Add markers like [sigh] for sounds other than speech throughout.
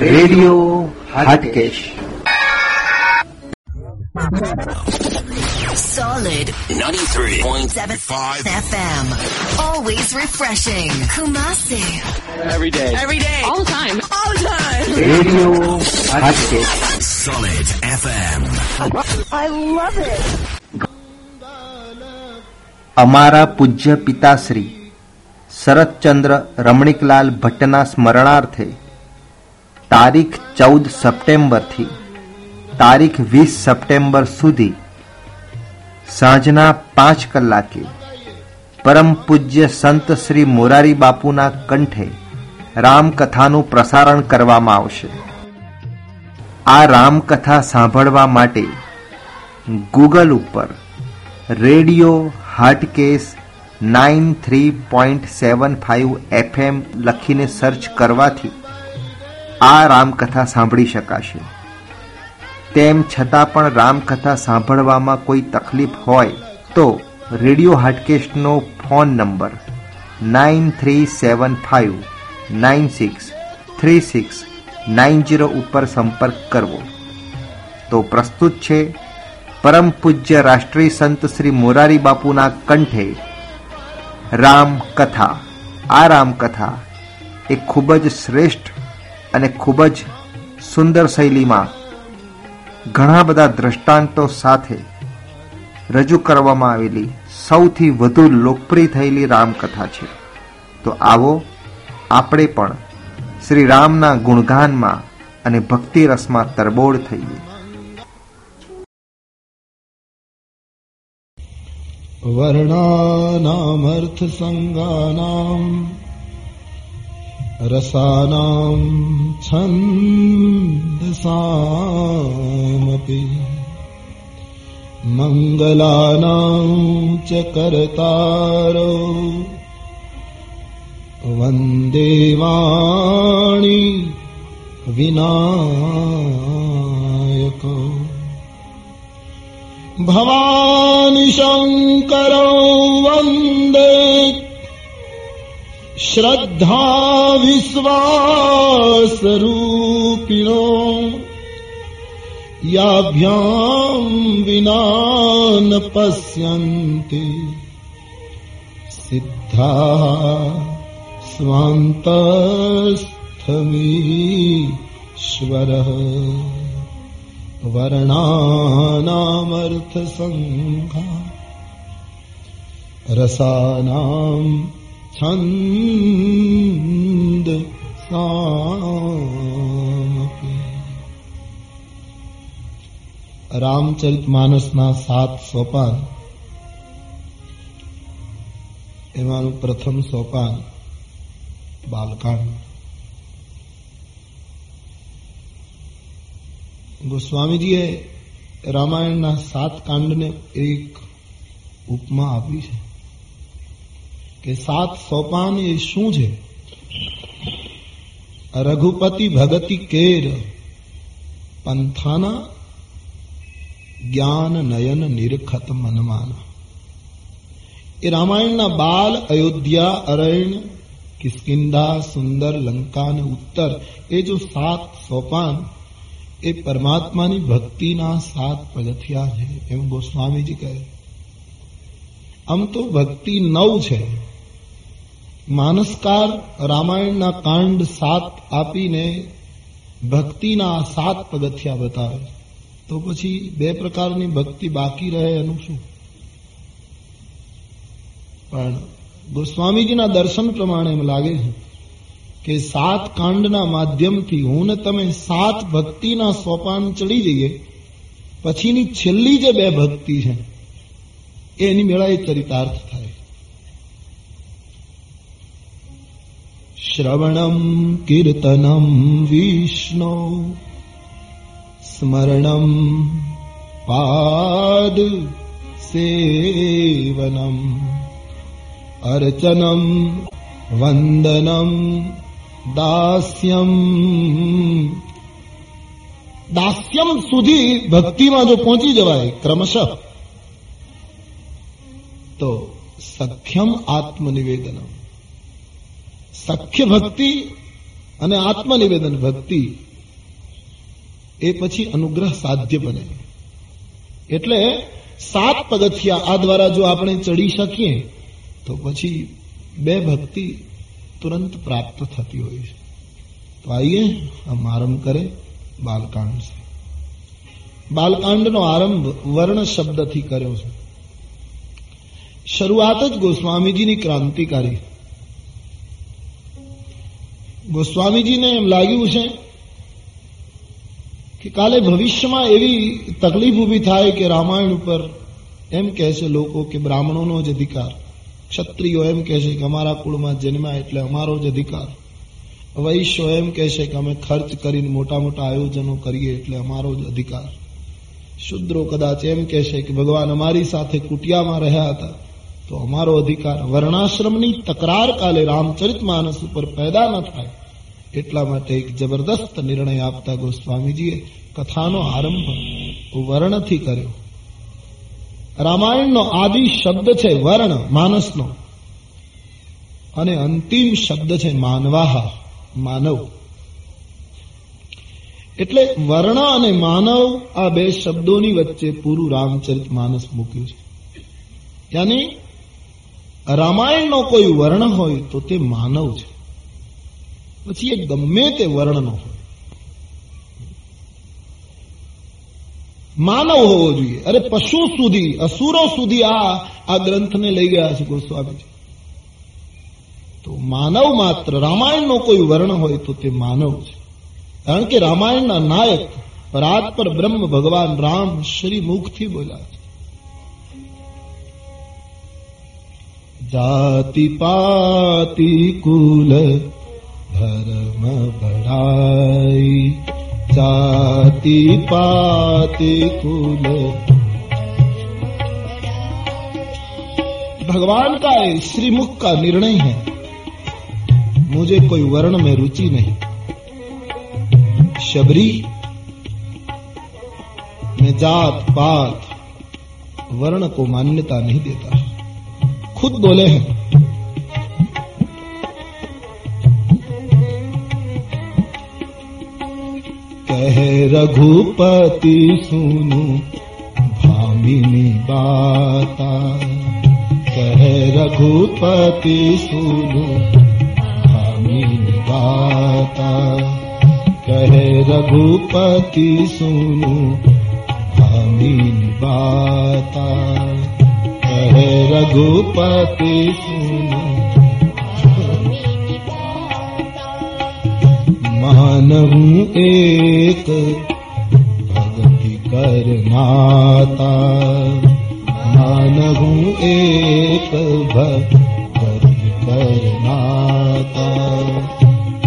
Radio Hatkesh Solid 93.75 FM. Always refreshing. Kumasi. Every day. Every day. All the time. All the time. Radio Hatke. Solid FM. I love it. हमारा पूज्य पिताश्री शरत चंद्र रमणिकलाल भट्ट ना स्मरणार्थे તારીખ ચૌદ સપ્ટેમ્બરથી, તારીખ વીસ સપ્ટેમ્બર સુધી, સાંજના પાંચ કલાકે, પરમ પૂજ્ય સંત શ્રી મોરારી બાપુના કંઠે રામકથાનું પ્રસારણ કરવામાં આવશે. આ રામકથા સાંભળવા માટે ગૂગલ ઉપર radio Hatkesh nine three point seven five FM લખીને સર્ચ કરવાથી આ રામકથા સાંભળી શકાશે. તેમ છતાં પણ રામકથા સાંભળવામાં કોઈ તકલીફ હોય તો radio હાટકેસ્ટનો phone number nine three seven five nine six three six nine zero ઉપર સંપર્ક કરવો. તો પ્રસ્તુત છે, પરમ પૂજ્ય રાષ્ટ્રીય સંત શ્રી મોરારી બાપુના કંઠે રામકથા. આ રામકથા એ ખૂબ જ શ્રેષ્ઠ અને ખૂબ જ સુંદર શૈલીમાં ઘણા બધા દ્રષ્ટાંતો સાથે રજૂ કરવામાં આવેલી સૌથી વધુ લોકપ્રિય થયેલી રામકથા છે. તો આવો આપણે પણ શ્રી રામના ગુણગાનમાં અને ભક્તિ રસમાં તરબોળ થઈએ. વર્ણાનામર્થસંગાનામ रसानाम् छन्दसामपि। मङ्गलानाम् च कर्तारो। वन्दे वाणि विनायको। भवानि शङ्करो वन्दे श्रद्धा विश्वासरूपिणो याभ्याम् विना न पश्यन्ति। सिद्धाः स्वान्तस्थमीश्वरः। वर्णानामर्थसङ्घा। रसानाम् છંદ રામચરિત માનસના સાત સોપાન એમાંનું પ્રથમ સોપાન બાલકાંડ ગોસ્વામીજીએ રામાયણના સાત કાંડને એક ઉપમા આપી છે કે સાત સોપાન એ શું છે? રઘુપતિ ભગતિ કેર, પંથાના જ્ઞાન નયન નિરખત મનમાના. એ રામાયણના બાલ અયોધ્યા, અરણ્ય કિસ્કિંદા સુંદર, લંકા અને ઉત્તર, એ જો સાત સોપાન, એ પરમાત્માની ભક્તિના સાત પગથિયા છે, એમ ગોસ્વામીજી કહે. આમ તો ભક્તિ નવ છે. માનસકાર રામાયણના કાંડ સાત આપીને ભક્તિના સાત પગથિયા બતાવે. તો પછી બે પ્રકારની ભક્તિ બાકી રહે એનું શું? પણ ગોસ્વામીજીના દર્શન પ્રમાણે એમ લાગે છે કે સાત કાંડના માધ્યમથી હું ને તમે સાત ભક્તિના સોપાન ચડી જઈએ, પછીની છેલ્લી જે બે ભક્તિ છે, એની મેળા એ ચરિતાર્થ થાય શ્રવણમ કીર્તનમ વિષ્ણુ સ્મરણમ પાદ સેવનમ અર્ચનમ વંદનમ દાસ્યમ દાસ્યમ સુધી ભક્તિમાં જો પહોંચી જવાય ક્રમશઃ, તો સખ્યમ આત્મનિવેદનમ. સખ્ય ભક્તિ અને આત્મનિવેદન ભક્તિ એ પછી અનુગ્રહ સાધ્ય બને. એટલે સાત પગથિયા આ દ્વારા જો આપણે ચડી શકીએ, તો પછી બે ભક્તિ તુરંત પ્રાપ્ત થતી હોય છે. તો આઈએ હમ આરંભ કરે બાલકાંડ છે. બાલકાંડનો આરંભ વર્ણ શબ્દથી કર્યો છે. શરૂઆત જ ગોસ્વામીજીની ક્રાંતિકારી. ગોસ્વામીજીને એમ લાગ્યું છે કે કાલે ભવિષ્યમાં એવી તકલીફ ઊભી થાય કે રામાયણ ઉપર એમ કહે લોકો કે બ્રાહ્મણોનો જ અધિકાર, ક્ષત્રિયો એમ કહે કે અમારા કુળમાં જન્મ્યા એટલે અમારો જ અધિકાર. વૈશ્યો એમ કહે કે અમે ખર્ચ કરીને મોટા મોટા આયોજનો કરીએ એટલે અમારો જ અધિકાર. શુદ્રો કદાચ એમ કહે છે કે ભગવાન અમારી સાથે કુટિયામાં રહ્યા હતા તો અમારો અધિકાર વર્ણાશ્રમની તકરાર કાલે રામચરિત માનસ ઉપર પેદા ન થાય. એટલા માટે એક જબરદસ્ત નિર્ણય આપતા ગોસ્વામીજીએ કથાનો આરંભ વર્ણથી કર્યો. રામાયણનો આદિ શબ્દ છે વર્ણ, માનસનો. અને અંતિમ શબ્દ છે માનવાહા, માનવ. એટલે વર્ણ અને માનવ આ બે શબ્દોની વચ્ચે પૂરું રામચરિત માનસ મૂક્યું છે. યાની રામાયણનો કોઈ વર્ણ હોય તો તે માનવ છે. પછી એ ગમે તે વર્ણનો. માનવ હોવો જોઈએ. અરે પશુ સુધી, અસુરો સુધી આ આ ગ્રંથને લઈ ગયા છે ગોસ્વામીજી તો માનવ માત્ર, રામાયણનો કોઈ વર્ણ હોય તો તે માનવ છે. કારણ કે રામાયણના નાયક રાત પર બ્રહ્મ ભગવાન રામ શ્રી મુખથી બોલ્યા છે. જાતિ પાતિ કુલ धर्म बढ़ाई, जाति पाति कुल। भगवान का श्रीमुख का निर्णय है। मुझे कोई वर्ण में रुचि नहीं। शबरी में जात पात वर्ण को मान्यता नहीं देता। खुद बोले हैं कह रघुपति सुनु भामिनी बाता। कह रघुपति सुनु भामिनी बाता। कह रघुपति सुनु भामिनी बाता। कह रघुपति सुनु मानहूँ एक भगति करनाता मानहूँ एक भगति करनाता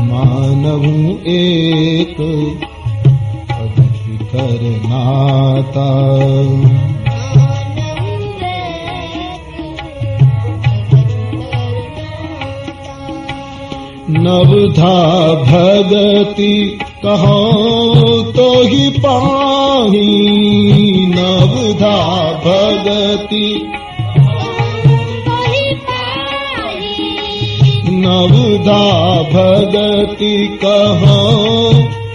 मानहूँ एक भगति करनाता नवधा भगति कहो तो ही पाही। नवधा भगति नवधा भगति कहो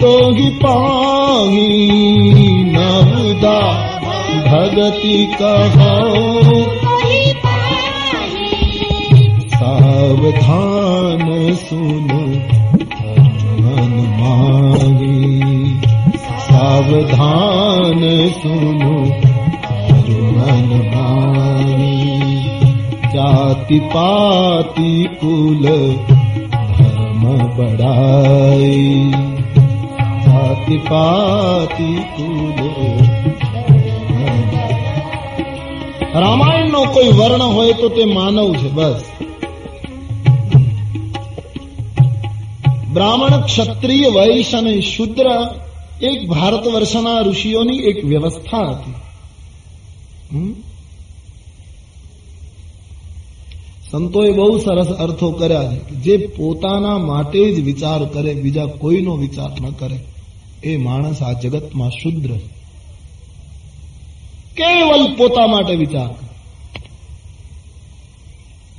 तो ही पाही। नवधा भगति कहो સુનો મન મારી સાવધાન સુનો મન મારી જાતિ પાતિ કુલ ધર્મ બડાઈ જાતિ પાતિ કુલ રામાયણનો કોઈ વર્ણ હોય તો તે માનવ છે, બસ. બ્રાહ્મણ ક્ષત્રિય વૈશ્ય અને શુદ્ર એક ભારત વર્ષના ઋષિઓની એક વ્યવસ્થા હતી. સંતોએ બહુ સરસ અર્થો કર્યા છે જે પોતાના માટે જ વિચાર કરે, બીજા કોઈનો વિચાર ન કરે. એ માણસ આ જગતમાં શુદ્ર કેવલ પોતા માટે વિચાર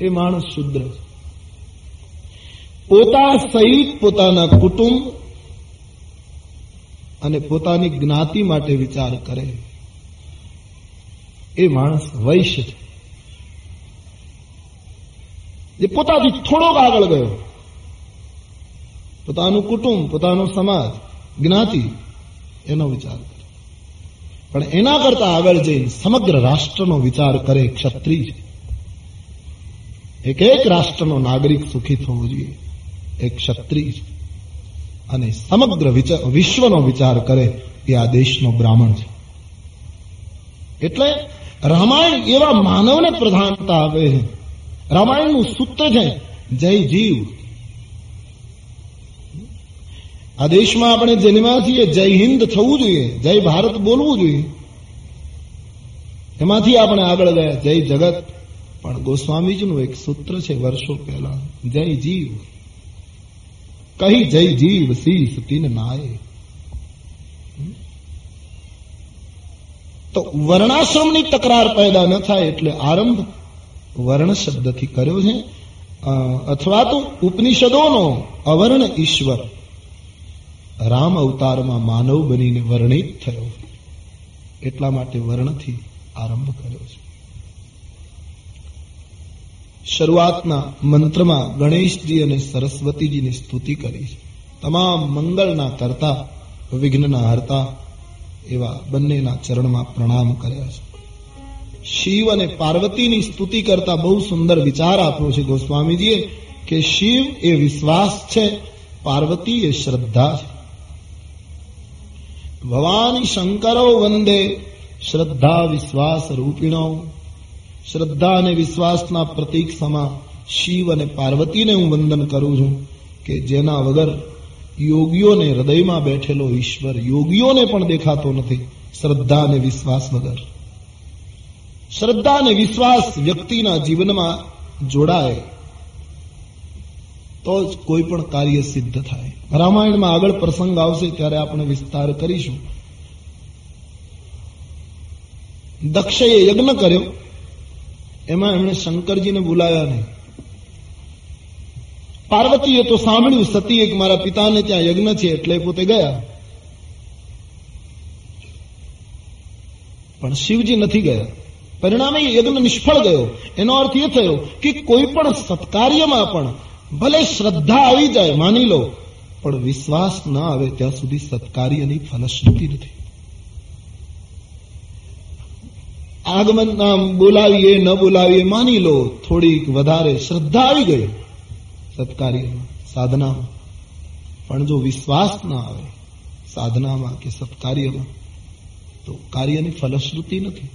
એ માણસ શુદ્ર છે. પોતા સહિત પોતાના કુટુંબ અને પોતાની જ્ઞાતિ માટે વિચાર કરે. એ માણસ વૈશ્ય છે. જે પોતાથી થોડોક આગળ ગયો. પોતાનું કુટુંબ, પોતાનો સમાજ, જ્ઞાતિ, એનો વિચાર કરે. પણ એના કરતા આગળ જઈ સમગ્ર રાષ્ટ્રનો વિચાર કરે ક્ષત્રિય. એક એક રાષ્ટ્રનો નાગરિક સુખી થવો જોઈએ. એક ક્ષત્રિય અને સમગ્ર વિશ્વનો વિચાર કરે એ આ દેશનો બ્રાહ્મણ છે. એટલે રામાયણ એવા માનવને પ્રધાનતા આપે છે. રામાયણનું સૂત્ર છે, જય જીવ. આ દેશમાં આપણે જન્મ્યા છીએ જય હિન્દ થવું જોઈએ, જય ભારત બોલવું જોઈએ. એમાંથી આપણે આગળ ગયા, જય જગત. પણ ગોસ્વામીજીનું એક સૂત્ર છે, વર્ષો પહેલા, જય જીવ. કહી જય જીવ શીસ તીન નાય. તો વર્ણાશ્રમની તકરાર પેદા ન થાય એટલે આરંભ વર્ણ શબ્દથી કર્યો છે. અથવા તો ઉપનિષદોનો અવર્ણ ઈશ્વર રામ અવતારમાં માનવ બનીને વર્ણિત થયો. એટલા માટે વર્ણથી આરંભ કર્યો છે. શરૂઆતના મંત્રમાં ગણેશજી અને સરસ્વતીજીની સ્તુતિ કરી તમામ મંગળના કરતા, વિઘ્નના હરતા એવા બંનેના ચરણમાં પ્રણામ કર્યા છે. શિવ અને પાર્વતીની સ્તુતિ કરતા બહુ સુંદર વિચાર આપ્યો છે ગોસ્વામીજીએ કે શિવ એ વિશ્વાસ છે, પાર્વતી એ શ્રદ્ધા છે. ભવાની શંકરો વંદે, શ્રદ્ધા વિશ્વાસ રૂપિણો. શ્રદ્ધા અને વિશ્વાસના પ્રતીક સમા શિવ અને પાર્વતીને હું વંદન કરું છું કે જેના વગર યોગીઓને હૃદયમાં બેઠેલો ઈશ્વર યોગીઓને પણ દેખાતો નથી શ્રદ્ધા અને વિશ્વાસ વગર. શ્રદ્ધા અને વિશ્વાસ વ્યક્તિના જીવનમાં જોડાય તો જ કોઈ પણ કાર્ય સિદ્ધ થાય. રામાયણમાં આગળ પ્રસંગ આવશે ત્યારે આપણે વિસ્તાર કરીશું. દક્ષએ યજ્ઞ કર્યો. એમાં એમણે શંકરજીને બોલાવ્યા નહીં. પાર્વતીએ તો સાંભળ્યું, સતી એક મારા પિતાને ત્યાં યજ્ઞ છે એટલે પોતે ગયા. પણ શિવજી નથી ગયા. પરિણામે યજ્ઞ નિષ્ફળ ગયો. એનો અર્થ એ થયો કે કોઈ પણ સત્કાર્યમાં પણ ભલે શ્રદ્ધા આવી જાય, માની લો, પણ વિશ્વાસ ના આવે ત્યાં સુધી સત્કાર્યની ફલશ્રુતિ નથી. આગમન નામ બોલાવીએ, ન બોલાવીએ, માની લો, થોડીક વધારે શ્રદ્ધા આવી ગઈ. સત્કાર્યમાં સાધનામાં. પણ જો વિશ્વાસ ના આવે, સાધનામાં કે સત્કાર્યમાં, તો કાર્યની ફલશ્રુતિ નથી.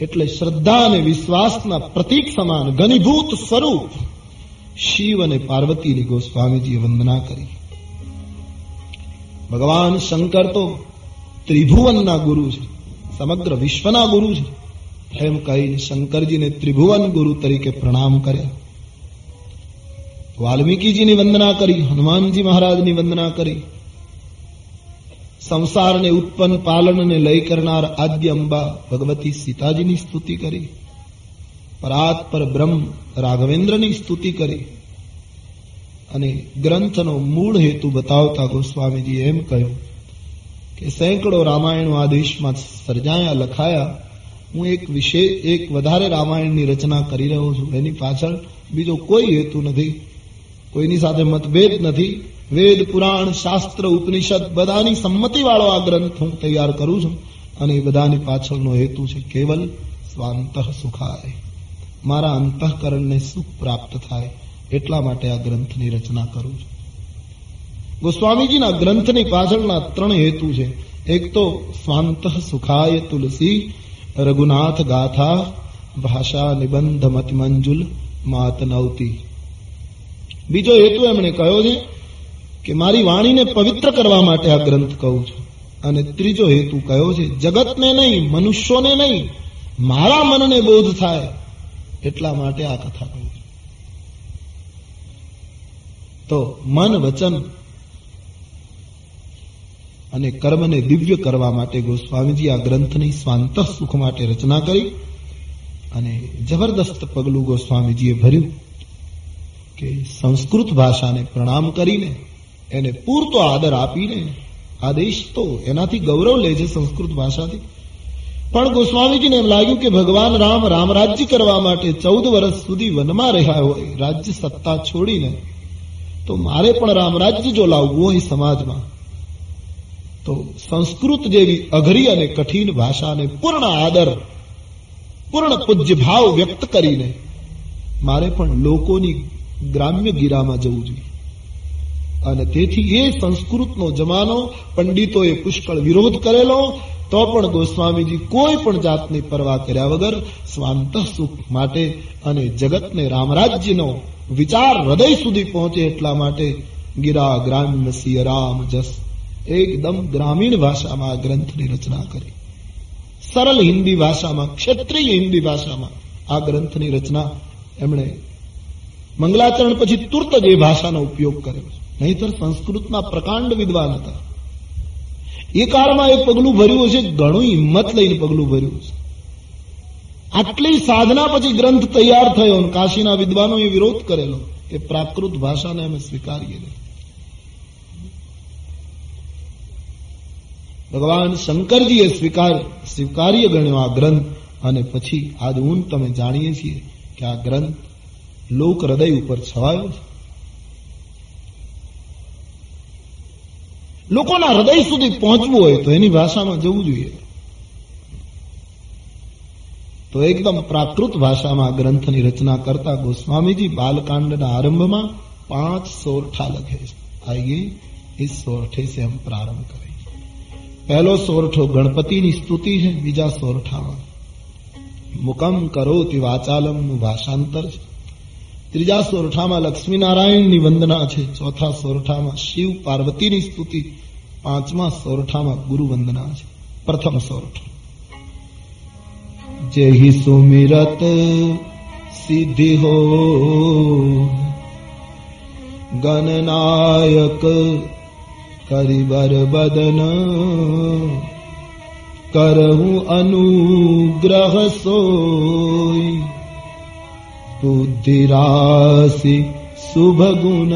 એટલે શ્રદ્ધા અને વિશ્વાસના પ્રતીક સમાન ઘનીભૂત સ્વરૂપ શિવ અને પાર્વતીની ગોસ્વામીજીએ વંદના કરી. ભગવાન શંકર તો ત્રિભુવનના ગુરુ છે. સમગ્ર વિશ્વના ગુરુ છે. એમ કહીને શંકરજીને ત્રિભુવન ગુરુ તરીકે પ્રણામ કર્યા. વાલ્મીકીજીની વંદના કરી, હનુમાનજી મહારાજની વંદના કરી. સંસારને ઉત્પન્ન પાલનને લઈ કરનાર આદ્ય અંબા ભગવતી સીતાજીની સ્તુતિ કરી. પરાત પર બ્રહ્મ રાઘવેન્દ્રની સ્તુતિ કરી. અને ગ્રંથનો મૂળ હેતુ બતાવતા ગોસ્વામીજી એમ કહ્યું કે સેંકડો રામાયણો આ દેશમાં સર્જાયા, લખાયા. હું એક વિશે, એક વધારે રામાયણની રચના કરી રહ્યો છું. એની પાછળ બીજો કોઈ હેતુ નથી. કોઈની સાથે મતભેદ નથી. વેદ, પુરાણ, શાસ્ત્ર, ઉપનિષદ બધાની સંમતિ વાળો આ ગ્રંથ હું તૈયાર કરું છું. અને એ બધાની પાછળનો હેતુ છે કેવલ સ્વાંત સુખાય. મારા અંતઃકરણને સુખ પ્રાપ્ત થાય એટલા માટે આ ગ્રંથની રચના કરું છું. ગોસ્વામીજીના ગ્રંથની પાછળના ત્રણ હેતુ છે. એક તો સ્વાંત સુખાય તુલસી, રઘુનાથ ગાથા, ભાષા નિબંધ મતિમંજુલ માત નવતી. બીજો હેતુ એમણે કહ્યો છે કે મારી વાણીને પવિત્ર કરવા માટે આ ગ્રંથ કહું છું. અને ત્રીજો હેતુ કયો છે, જગતને નહીં, મનુષ્યોને નહીં, મારા મનને બોધ થાય એટલા માટે આ કથા કહું તો મન વચન અને કર્મને દિવ્ય કરવા માટે ગોસ્વામીજી આ ગ્રંથની સ્વાંત સુખ માટે રચના કરી અને જબરદસ્ત પગલું ગોસ્વામીજીએ ભર્યું કે સંસ્કૃત ભાષાને પ્રણામ કરીને એને પૂરતો આદર આપીને આદેશ તો એનાથી ગૌરવ લે છે સંસ્કૃત ભાષાથી. પણ ગોસ્વામીજીને એમ લાગ્યું કે ભગવાન રામ રામરાજ્ય કરવા માટે ચૌદ વર્ષ સુધી વનમાં રહ્યા હોય, રાજ્ય સત્તા છોડીને, તો મારે પણ રામરાજ્ય જો લાવવું હોય સમાજમાં તો સંસ્કૃત જેવી અઘરી અને કઠિન ભાષાને પૂર્ણ આદર, પૂર્ણ પૂજ્ય ભાવ વ્યક્ત કરીને મારે પણ લોકોની ગ્રામ્ય ગીરામાં જવું જોઈએ. અને તેથી એ સંસ્કૃતનો જમાનો પંડિતોએ પુષ્કળ વિરોધ કરેલો, તો પણ ગોસ્વામીજી કોઈ પણ જાતની પરવા કર્યા વગર સ્વાંત સુખ માટે અને જગતને રામરાજ્યનો વિચાર હૃદય સુધી પહોંચે એટલા માટે ગિરા ગ્રામ્ય સિય રામ જસ એકદમ ગ્રામીણ ભાષામાં આ ગ્રંથની રચના કરી. સરળ હિન્દી ભાષામાં, ક્ષત્રિય હિન્દી ભાષામાં આ ગ્રંથની રચના એમણે મંગલાચરણ પછી તુર્ત જ એ ભાષાનો ઉપયોગ કર્યો. નહીતર સંસ્કૃતમાં પ્રકાંડ વિદ્વાન હતા. એ કાળમાં એ પગલું ભર્યું છે ઘણું હિંમત લઈને પગલું ભર્યું છે આટલી સાધના પછી ગ્રંથ તૈયાર થયો કાશીના એ વિરોધ કરેલો કે પ્રાકૃત ભાષાને અમે સ્વીકારીએ ભગવાન શંકરજીએ સ્વીકાર, સ્વીકાર્ય ગણ્યો આ ગ્રંથ અને પછી આજ ઊન તમે જાણીએ છીએ કે આ ગ્રંથ લોક હૃદય ઉપર છવાયો છે. લોકોના હૃદય સુધી પહોંચવું હોય તો એની ભાષામાં જવું જોઈએ. તો એકદમ પ્રાકૃત ભાષામાં ગ્રંથની રચના કરતા ગોસ્વામીજી બાલકાંડના આરંભમાં પાંચ સોરઠા લખે છે. આઈએ इस सोरठे પ્રારંભ हम પહેલો સોરઠો ગણપતિની સ્તુતિ છે, બીજા સોરઠામાં મુકમ કરોતિ વાચાલમનું ભાષાંતર છે. ત્રીજા સોરઠામાં લક્ષ્મીનારાયણની વંદના છે, ચોથા સોરઠામાં શિવ પાર્વતીની સ્તુતિ, પાંચમા સોરઠામાં ગુરુ વંદના છે, પ્રથમ સોરઠ જેહી સુમિરત, સિદ્ધિ હો ગણનાયક કરિબર બદન કરહું અનુગ્રહ સોય બુદ્ધિ રાશિ શુભ ગુણ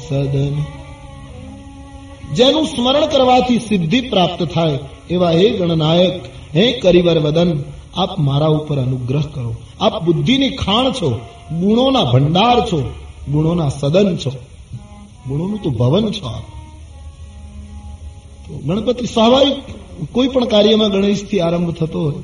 સદન જેનું સ્મરણ કરવાથી સિદ્ધિ પ્રાપ્ત થાય એવા હે ગણનાયક હે કરિવર વદન આપ મારા ઉપર અનુગ્રહ કરો આપ બુદ્ધિની ખાણ છો ગુણોના ભંડાર છો ગુણોના સદન છો ગુણોનું તો ભવન છો આપ ગણપતિ સ્વાભાવિક કોઈ પણ કાર્યમાં ગણેશથી આરંભ થતો હોય.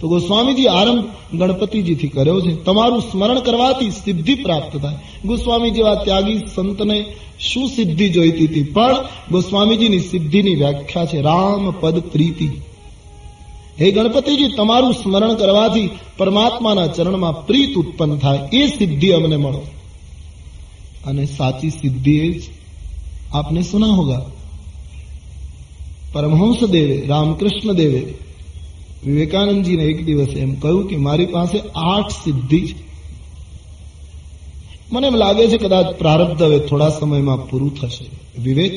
તો ગોસ્વામીજી આરંભ ગણપતિજીથી કર્યો છે. તમારું સ્મરણ કરવાથી સિદ્ધિ પ્રાપ્ત થાય. ગોસ્વામી જેવા ત્યાગી સંતને શું સિદ્ધિ જોઈતી હતી? પણ ગોસ્વામીજીની સિદ્ધિની વ્યાખ્યા છે. રામ પદ પ્રીતિ. હે ગણપતિજી, તમારું સ્મરણ કરવાથી પરમાત્માના ચરણમાં પ્રીત ઉત્પન્ન થાય. એ સિદ્ધિ અમને મળો. અને સાચી સિદ્ધિ એ જ આપને સુના હોગા પરમહંસ દેવે રામકૃષ્ણ દેવે વિવેકાનંદજીને એક દિવસે એમ કહ્યું કે મારી પાસે આઠ સિદ્ધિ છે મને એમ લાગે છે કદાચ પ્રારબ્ધ હવે થોડા સમયમાં પૂરું થશે વિવેક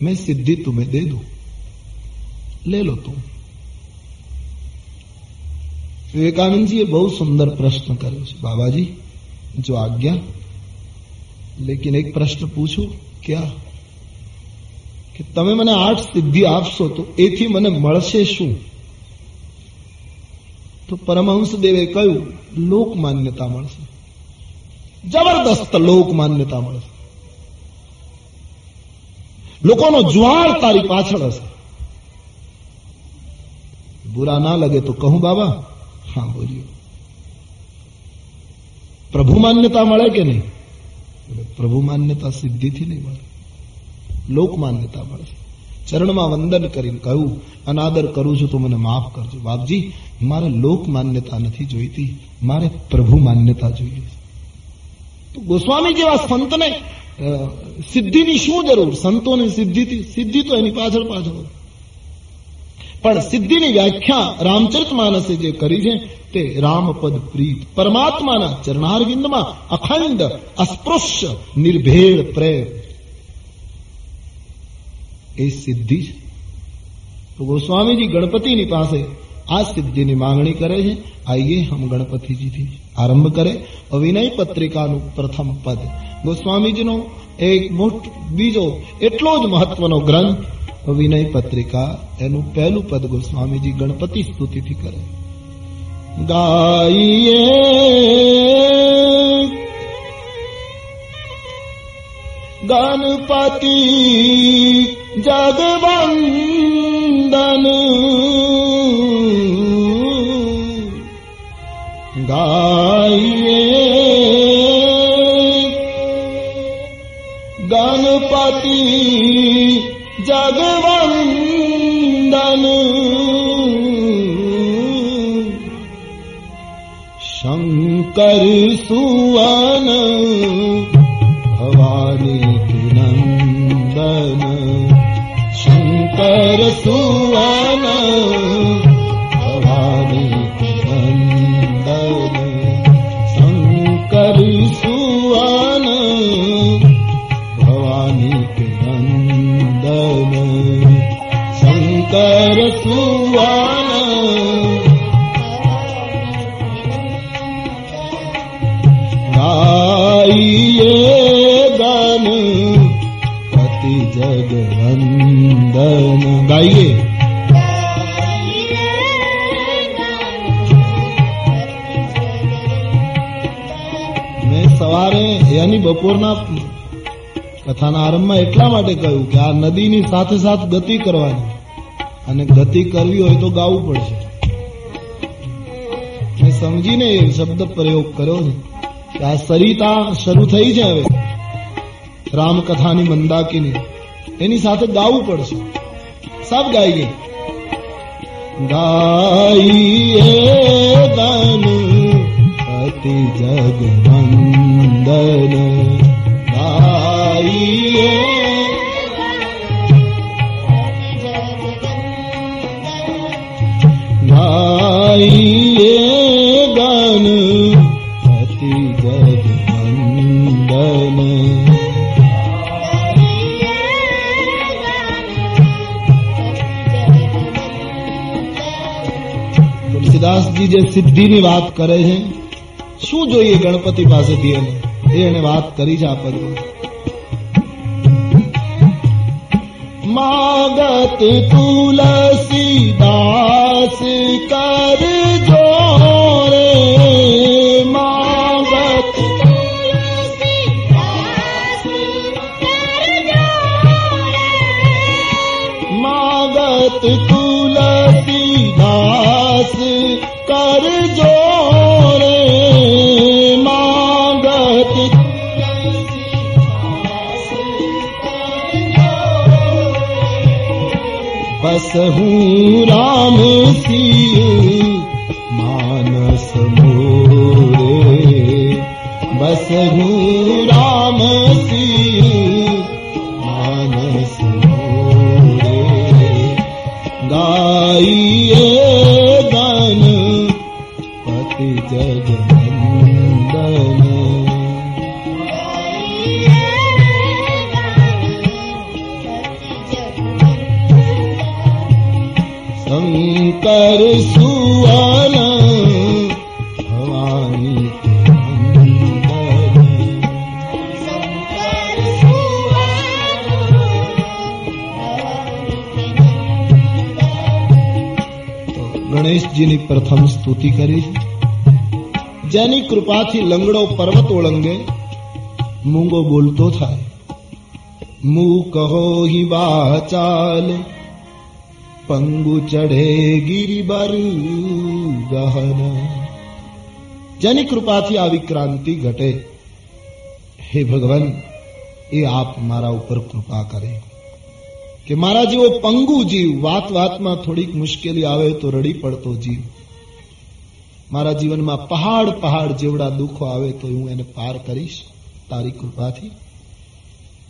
મેં સિદ્ધિ તુમે દે દઉં લે લો તું વિવેકાનંદજીએ બહુ સુંદર પ્રશ્ન કર્યો છે બાબાજી જો આજ્ઞા લેકિન એક પ્રશ્ન પૂછું ક્યાં કે તમે મને આઠ સિદ્ધિ આપશો તો એથી મને મળશે શું? તો પરમહંસ દેવે કહ્યું, લોક માન્યતા મળશે. જબરદસ્ત લોક માન્યતા મળશે. લોકોનો જ્વાળ તારી પાછળ હશે. બુરા ના લગે તો કહું, બાબા, હા બોલ્યો પ્રભુ માન્યતા મળે કે નહીં? પ્રભુ માન્યતા સિદ્ધિથી નહીં મળે. લોક માન્યતા મળશે ચરણમાં વંદન કરીને કહ્યું, અનાદર કરું છું તો મને માફ કરજો. બાપજી, મારે લોક માન્યતા નથી જોઈતી. મારે પ્રભુ માન્યતા જોઈએ ગોસ્વામી જેવા સંતને સિદ્ધિની શું જરૂર? સંતોને સિદ્ધિથી, સિદ્ધિ તો એની પાછળ પાછળ પણ સિદ્ધિની વ્યાખ્યા રામચરિત માનસે જે કરી છે, તે રામપદ પ્રીત. પરમાત્માના ચરણારવિંદમાં અખંડ, અસ્પૃશ્ય નિર્ભેળ પ્રેમ. એ સિદ્ધિ છે. તો ગોસ્વામીજી ગણપતિની પાસે આ સિદ્ધિની માંગણી કરે છે, આઈએ હમ ગણપતિજીથી આરંભ કરે અવિનય પત્રિકાનું પ્રથમ પદ. ગોસ્વામીજીનો એક મોટો, બીજો એટલો જ મહત્વનો ગ્રંથ, અવિનય પત્રિકા એનું પહેલું પદ ગોસ્વામીજી ગણપતિ સ્તુતિથી કરે. ગાઈએ ગણપતિ जगवन्दन गणपति जगवन्दन शङ्कर सुवन ગાઈએ. સવારે એની બપોરના કથાના આરંભમાં એટલા માટે કહ્યું કે આ નદીની સાથે સાથે ગતિ કરવાની અને ગતિ કરવી હોય તો ગાવું પડશે. મેં સમજીને એ શબ્દ પ્રયોગ કર્યો છે કે આ સરિતા શરૂ થઈ છે હવે. રામકથાની મંદાકીની. એની સાથે ગાવું પડશે. સબ ગાઈએ. ગાઈએ ગન અતિ જગવંદન ગાઈએ તુલસીદાસજી જે સિદ્ધિની વાત કરે છે, શું જોઈએ ગણપતિ પાસેથી એને એને વાત કરી છે આ માગત તુલસી દાસ કર જોરે सहू राम ગણેશજીની પ્રથમ સ્તુતિ કરી. છે. જેની કૃપાથી લંગડો પર્વત ઓળંગે, મૂંગો બોલતો થાય. મું કહો હિ વાચાલ પંગુ ચઢે ગિરિબર ગહન. જેની કૃપાથી આવી ક્રાંતિ ઘટે. હે ભગવાન, એ આપ મારા ઉપર કૃપા કરે. કે મારા જેવો પંગુ જીવ વાત વાતમાં થોડીક મુશ્કેલી આવે તો રડી પડતો જીવ. મારા જીવનમાં પહાડ પહાડ જેવડા દુઃખો આવે તો હું એને પાર કરીશ, તારી કૃપાથી.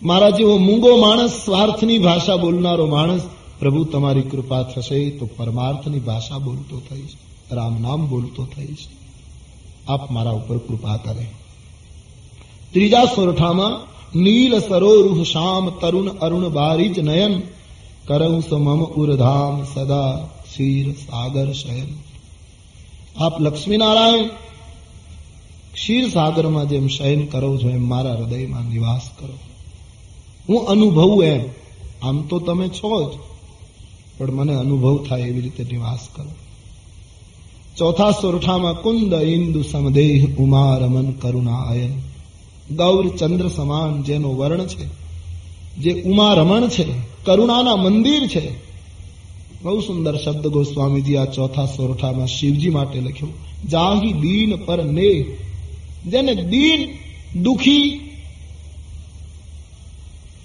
મારા જેવો મૂંગો માણસ સ્વાર્થની ભાષા બોલનારો માણસ પ્રભુ તમારી કૃપા થશે તો પરમાર્થની ભાષા બોલતો થઈશ, રામ નામ બોલતો થઈશ. આપ મારા ઉપર કૃપા કરે. ત્રીજા સોરઠામાં નીલ સરોરુહ શ્યામ તરુણ અરુણ બારીજ નયન કરઉ મમ ઉરધામ સદા ક્ષીર સાગર શયન આપ લક્ષ્મીનારાયણ ક્ષીર સાગરમાં જેમ શયન કરો છો એમ મારા હૃદયમાં નિવાસ કરો હું અનુભવું એમ, આમ તો તમે છો જ, પણ મને અનુભવ થાય એવી રીતે નિવાસ કરો. ચોથા સોરઠામાં કુંદ ઇન્દુ સમદેહ ઉમા રમન કરુણા અયન ગૌર ચંદ્ર સમાન જેનો વર્ણ છે, જે ઉમા રમણ છે, કરુણાના મંદિર છે. બહુ સુંદર શબ્દ ગોસ્વામીજી આ ચોથા સોરઠામાં શિવજી માટે લખ્યું. જાહી દીન પર ને, જેને દીન દુખી,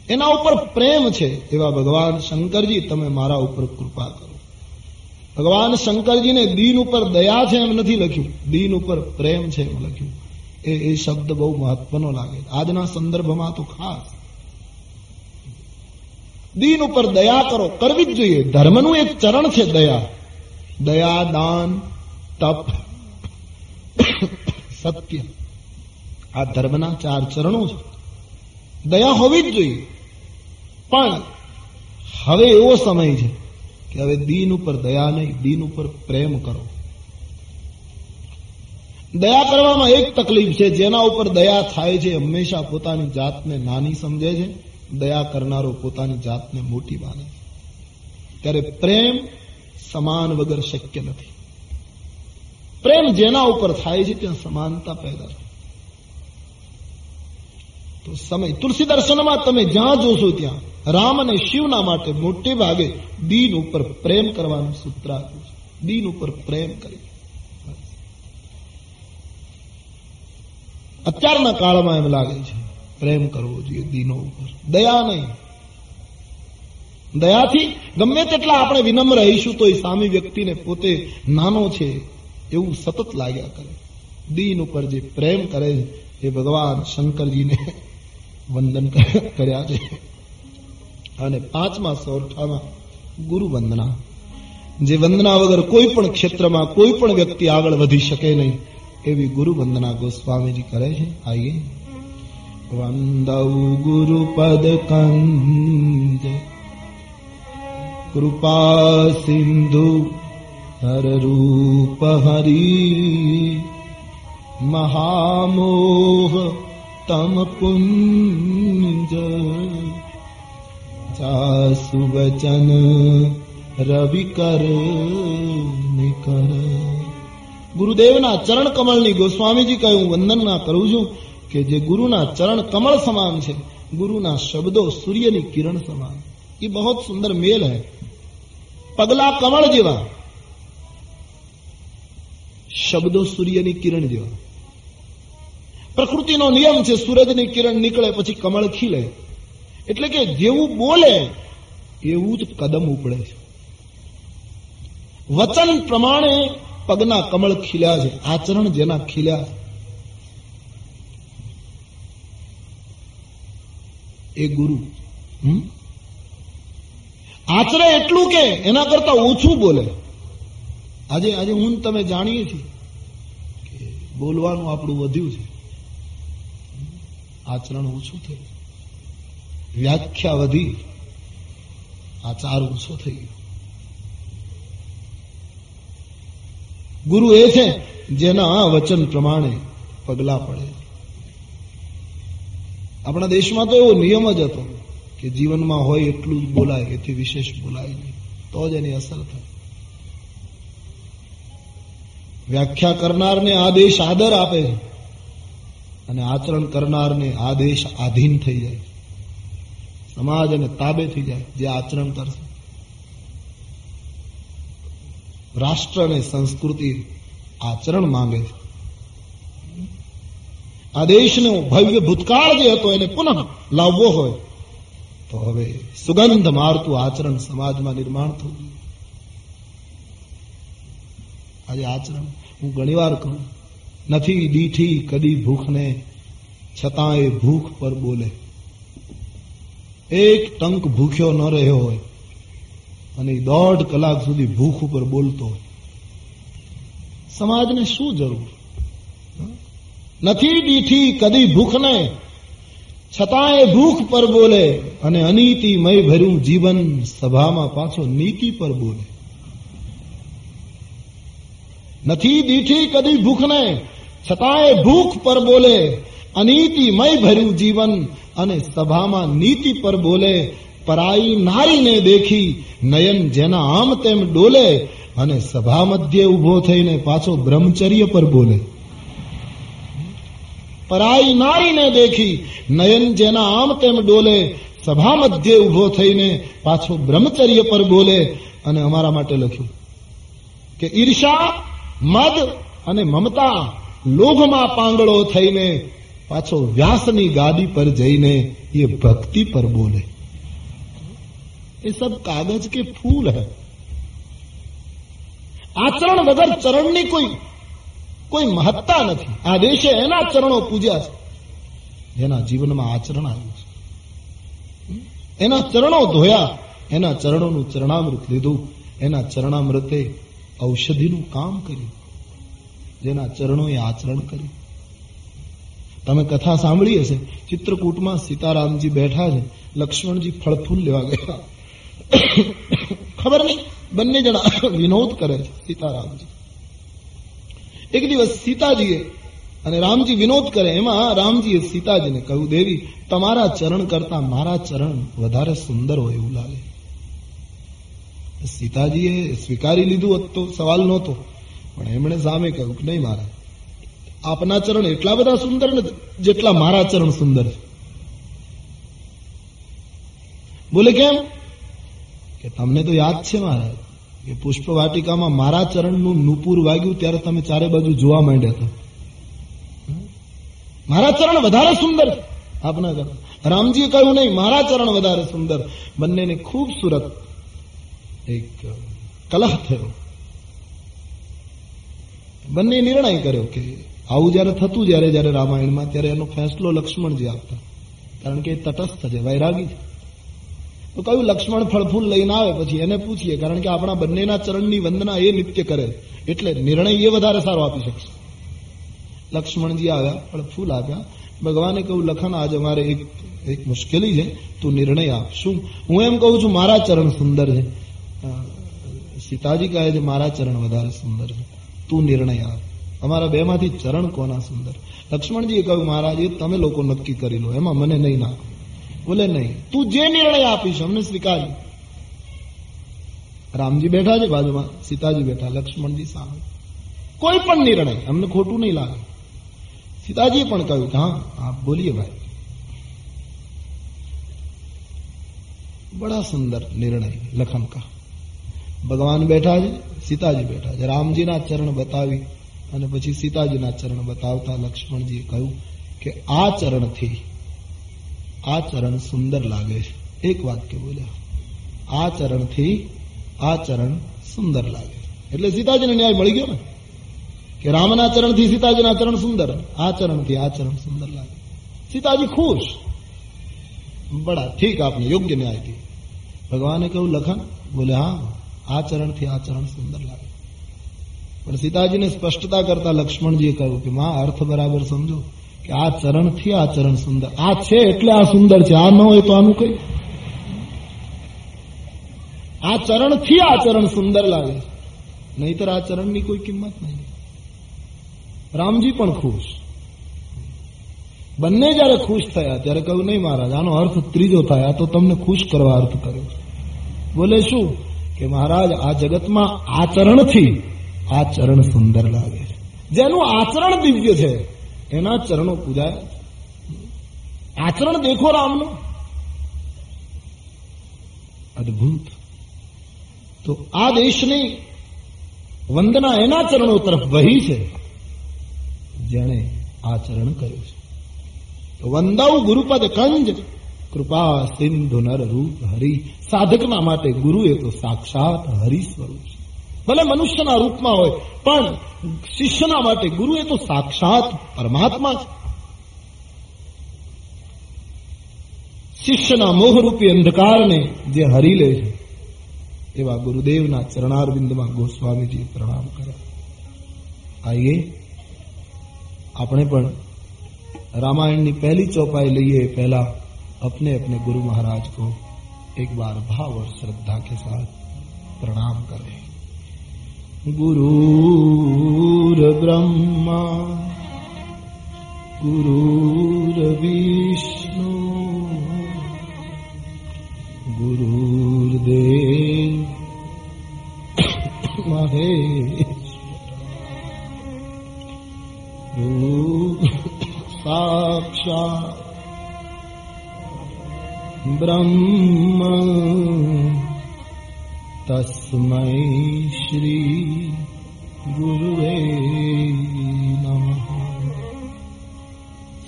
એના ઉપર પ્રેમ છે. એવા ભગવાન શંકરજી, તમે મારા ઉપર કૃપા કરો. ભગવાન શંકરજીને દીન ઉપર દયા છે એમ નથી લખ્યું. દીન ઉપર પ્રેમ છે એમ લખ્યું. એ એ શબ્દ બહુ મહત્વનો લાગે. આજના સંદર્ભમાં તો ખાસ. દીન ઉપર દયા કરો, કરવી જ જોઈએ. ધર્મનું એક ચરણ છે દયા. દયા, દાન, તપ, સત્ય. આ ધર્મના ચાર ચરણો છે. દયા હોવી જ જોઈએ. પણ હવે એવો સમય છે કે હવે દીન ઉપર દયા નહીં, દીન ઉપર પ્રેમ કરો. દયા કરવામાં એક તકલીફ છે, જેના ઉપર દયા થાય છે, હંમેશા પોતાની જાતને નાની સમજે છે, દયા કરનારો પોતાની જાતને મોટી માને છે. ત્યારે પ્રેમ સમાન વગર શક્ય નથી. પ્રેમ જેના ઉપર થાય છે, ત્યાં સમાનતા પેદા થાય. તો સમય, તુલસી દર્શનમાં તમે જ્યાં જોશો ત્યાં, રામ અને શિવના માટે મોટે ભાગે દીન ઉપર પ્રેમ કરવાનું સૂત્ર આપ્યું છે. દીન ઉપર પ્રેમ કરી. અત્યારના કાળમાં એમ લાગે છે, પ્રેમ કરવો જોઈએ દીનો ઉપર. દયા નહીં. દયાથી ગમે તેટલા આપણે વિનમ્ર રહીશું તો એ સામી વ્યક્તિને પોતે નાનો છે એવું સતત લાગ્યા કરે. દીન ઉપર જે પ્રેમ કરે એ ભગવાન શંકરજીને વંદન કર્યા છે. અને પાંચમા સૌરઠામાં ગુરુ વંદના. જે વંદના વગર કોઈ પણ ક્ષેત્રમાં કોઈ પણ વ્યક્તિ આગળ વધી શકે નહીં એવી ગુરુ વંદના ગોસ્વામીજી કરે છે. આઈએ. વંદૌ ગુરુપદ કંદ. કૃપા સિંધુ હર રૂપ હરી. મહામોહ તમ પુંજ. જાસુ વચન રવિ કર નિકર. ગુરુદેવના ચરણ કમળની ગોસ્વામીજી કહ્યું હું વંદન ના કરું છું કે જે ગુરુના ચરણ કમળ સમાન છે, ગુરુના શબ્દો સૂર્યની કિરણ સમાન. એ બહુ સુંદર મેલ है પગલા કમળ જેવા, શબ્દો સૂર્યની કિરણ જેવા. પ્રકૃતિનો નિયમ છે, સૂરજની કિરણ નીકળે પછી કમળ ખીલે. એટલે કે જેવું બોલે, એવું જ કદમ ઉપડે છે. વચન પ્રમાણે પગના કમળ ખીલ્યા છે, આચરણ જેના ખીલ્યા. એ ગુરુ આચરે એટલું કે એના કરતા ઓછું બોલે. આજે આજે હું તમે જાણીએ છીએ બોલવાનું આપણું વધ્યું છે. આચરણ ઓછું થયું. વ્યાખ્યા વધી. આચાર ઓછો થઈ ગયો. ગુરુ એ છે, જેના વચન પ્રમાણે પગલા પડે. આપણા દેશમાં તો એવો નિયમ જ હતો કે જીવનમાં હોય એટલું જ બોલાય, એથી વિશેષ બોલાય નહીં. તો જ એની અસર થાય. વ્યાખ્યા કરનારને આદેશ આદર આપે છે અને આચરણ કરનારને આદેશ આધીન થઈ જાય સમાજ અને તાબે થઈ જાય, જે આચરણ કરશે. રાષ્ટ્ર અને સંસ્કૃતિ આચરણ માંગે છે. આ દેશનો ભવ્ય ભૂતકાળ જે હતો એને પુનઃ લાવવો હોય, તો હવે સુગંધ મારતું આચરણ સમાજમાં નિર્માણ થવું આજે આચરણ હું ઘણીવાર કહું, નથી દીઠી કદી ભૂખને એ ભૂખ પર બોલે. એક ટંક ભૂખ્યો ન રહ્યો હોય અને દોઢ કલાક સુધી ભૂખ ઉપર બોલતો સમાજને શું જરૂર? નથી દીઠી કદી ભૂખને. છતાં એ ભૂખ પર બોલે અને અનીતિમય ભર્યું જીવન સભામાં પાછો નીતિ પર બોલે. નથી દીઠી કદી ભૂખને. છતાંય ભૂખ પર બોલે. અનીતિમય ભર્યું જીવન અને સભામાં નીતિ પર બોલે. પરાઈ નારીને દેખી નયન જેના આમ તેમ ડોલે અને સભા મધ્યે ઊભો થઈને પાછો બ્રહ્મચર્ય પર બોલે. પરાઈ નારીને દેખી નયન જેના આમ તેમ ડોલે, સભા મધ્યે ઊભો થઈને પાછો બ્રહ્મચર્ય પર બોલે અને અમારા માટે લખ્યું કે ઈર્ષા, મદ અને મમતા લોભમાં પાંગળો થઈને પાછો વ્યાસની ગાદી પર જઈને એ ભક્તિ પર બોલે. ये सब कागज के फूल है આચરણ વગર ચરણની કોઈ કોઈ મહત્તા નથી આ દેશે એના ચરણો પૂજ્યા છે જેના જીવનમાં આચરણ આવ્યું છે એના ચરણો ધોયા એના ચરણોનું ચરણામૃત લીધું એના ચરણામૃતે ઔષધિનું કામ કર્યું જેના ચરણોએ આચરણ કર્યું તમે કથા સાંભળી હશે ચિત્રકૂટમાં સીતારામજી બેઠા છે લક્ષ્મણજી ફળફૂલ લેવા ગયા ખબર નહીં. બંને જણા વિનોદ કરે છે, સીતારામજી. એક દિવસ સીતાજીએ અને રામજી વિનોદ કરે, એમાં રામજીએ સીતાજીને કહ્યું, દેવી, તમારા ચરણ કરતા મારા ચરણ વધારે સુંદર હોય એવું લાગે. સીતાજીએ સ્વીકારી લીધું હોત સવાલ નહોતો. પણ એમણે સામે કહ્યું કે, નહીં મારા આપના ચરણ એટલા બધા સુંદર નથી જેટલા મારા ચરણ સુંદર છે. બોલે, કેમ? કે તમને તો યાદ છે મહારાજ કે પુષ્પ વાટિકામાં મારા ચરણનું નુપુર વાગ્યું ત્યારે તમે ચારે બાજુ જોવા માંડ્યા હતા. મારા ચરણ વધારે સુંદર આપના ચરણ રામજીએ કહ્યું નહીં, મારા ચરણ વધારે સુંદર. બંનેને ખૂબસૂરત એક કલહ થયો. બંને નિર્ણય કર્યો કે આવું જયારે થતું, જયારે જયારે રામાયણમાં, ત્યારે એનો ફેસલો લક્ષ્મણજી આપતા. કારણ કે એ તટસ્થ છે, વૈરાગી છે. તો કયું લક્ષ્મણ ફળફૂલ લઈને આવે પછી એને પૂછીએ, કારણ કે આપણા બંનેના ચરણની વંદના એ નિત્ય કરે. એટલે નિર્ણય એ વધારે સારો આપી શકશે. લક્ષ્મણજી આવ્યા, ફળફૂલ આપ્યા ભગવાને કહ્યું, લખન, આજે અમારે એક એક મુશ્કેલી છે. તું નિર્ણય આપ. શું? હું એમ કહું છું, મારા ચરણ સુંદર છે. સીતાજી કહે છે, મારા ચરણ વધારે સુંદર છે. તું નિર્ણય આપ. અમારા બેમાંથી ચરણ કોના સુંદર? લક્ષ્મણજીએ કહ્યું, મહારાજ, એ તમે લોકો નક્કી કરી લો. એમાં મને નહીં નાખો. બોલે નહીં. તું જે નિર્ણય આપીશ, અમને સ્વીકારી. રામજી બેઠા છે બાજુમાં, સીતાજી બેઠા, લક્ષ્મણજી સામે. કોઈ પણ નિર્ણય, અમને ખોટું નહીં લાગે. સીતાજીએ પણ કહ્યું કે હા, આપ બોલીએ ભાઈ. બડા સુંદર નિર્ણય, લખન કા. ભગવાન બેઠા છે, સીતાજી બેઠા છે. રામજીના ચરણ બતાવી અને પછી સીતાજીના ચરણ બતાવતા લક્ષ્મણજીએ કહ્યું કે આ ચરણથી આ ચરણ સુંદર લાગે છે. એક વાક્ય બોલ્યા. આ ચરણથી આ ચરણ સુંદર લાગે. એટલે સીતાજીને ન્યાય મળી ગયો ને? કે રામના ચરણથી સીતાજીના ચરણ સુંદર. આ ચરણથી આ ચરણ સુંદર લાગે. સીતાજી ખુશ. બડા, ઠીક આપને, યોગ્ય ન્યાયથી ભગવાને કહ્યું, લખન. બોલે, હા, આ ચરણથી આ ચરણ સુંદર લાગે. પણ સીતાજીને સ્પષ્ટતા કરતા લક્ષ્મણજીએ કહ્યું કે, માં, અર્થ બરાબર સમજો. આ ચરણથી આ ચરણ સુંદર. આ છે એટલે આ સુંદર છે. આ ન હોય તો આનું કઈ? આ ચરણથી આ ચરણ સુંદર લાગે નહીતર આ ચરણની કોઈ કિંમત નહીં. રામજી પણ ખુશ. બંને જયારે ખુશ થયા, ત્યારે કહ્યું, નહીં મહારાજ, આનો અર્થ ત્રીજો થાય. આ તો તમને ખુશ કરવા અર્થ કર્યો બોલે, શું? કે મહારાજ, આ જગતમાં આચરણથી આ ચરણ સુંદર લાગે છે. જેનું આચરણ દિવ્ય છે એના ચરણો પૂજાય. આચરણ દેખો રામનું. અદભુત. તો આ દેશની વંદના એના ચરણો તરફ વહી છે, જેણે આચરણ કર્યું છે. તો વંદવ ગુરુપદ કંજ, કૃપા સિંધુ નર રૂપ હરિ. સાધકના માટે ગુરુ એ તો સાક્ષાત હરિ સ્વરૂપ છે. ભલે મનુષ્યના રૂપમાં હોય પણ શિષ્યના માટે ગુરુ એ તો સાક્ષાત પરમાત્મા છે શિષ્યના મોહરૂપી અંધકારને જે હરી લે છે એવા ગુરુદેવના ચરણારવિંદમાં ગોસ્વામીજી પ્રણામ કરે આઈએ આપણે પણ रामायण पहली चौपाई लिए पहला अपने अपने गुरु महाराज को एक बार भाव और श्रद्धा के साथ प्रणाम करें गुरुर्ब्रह्मा गुरुर्विष्णु गुरुर्देव महेश गुरु साक्षात् ब्रह्म तस्मै श्री ગુરુવે નમઃ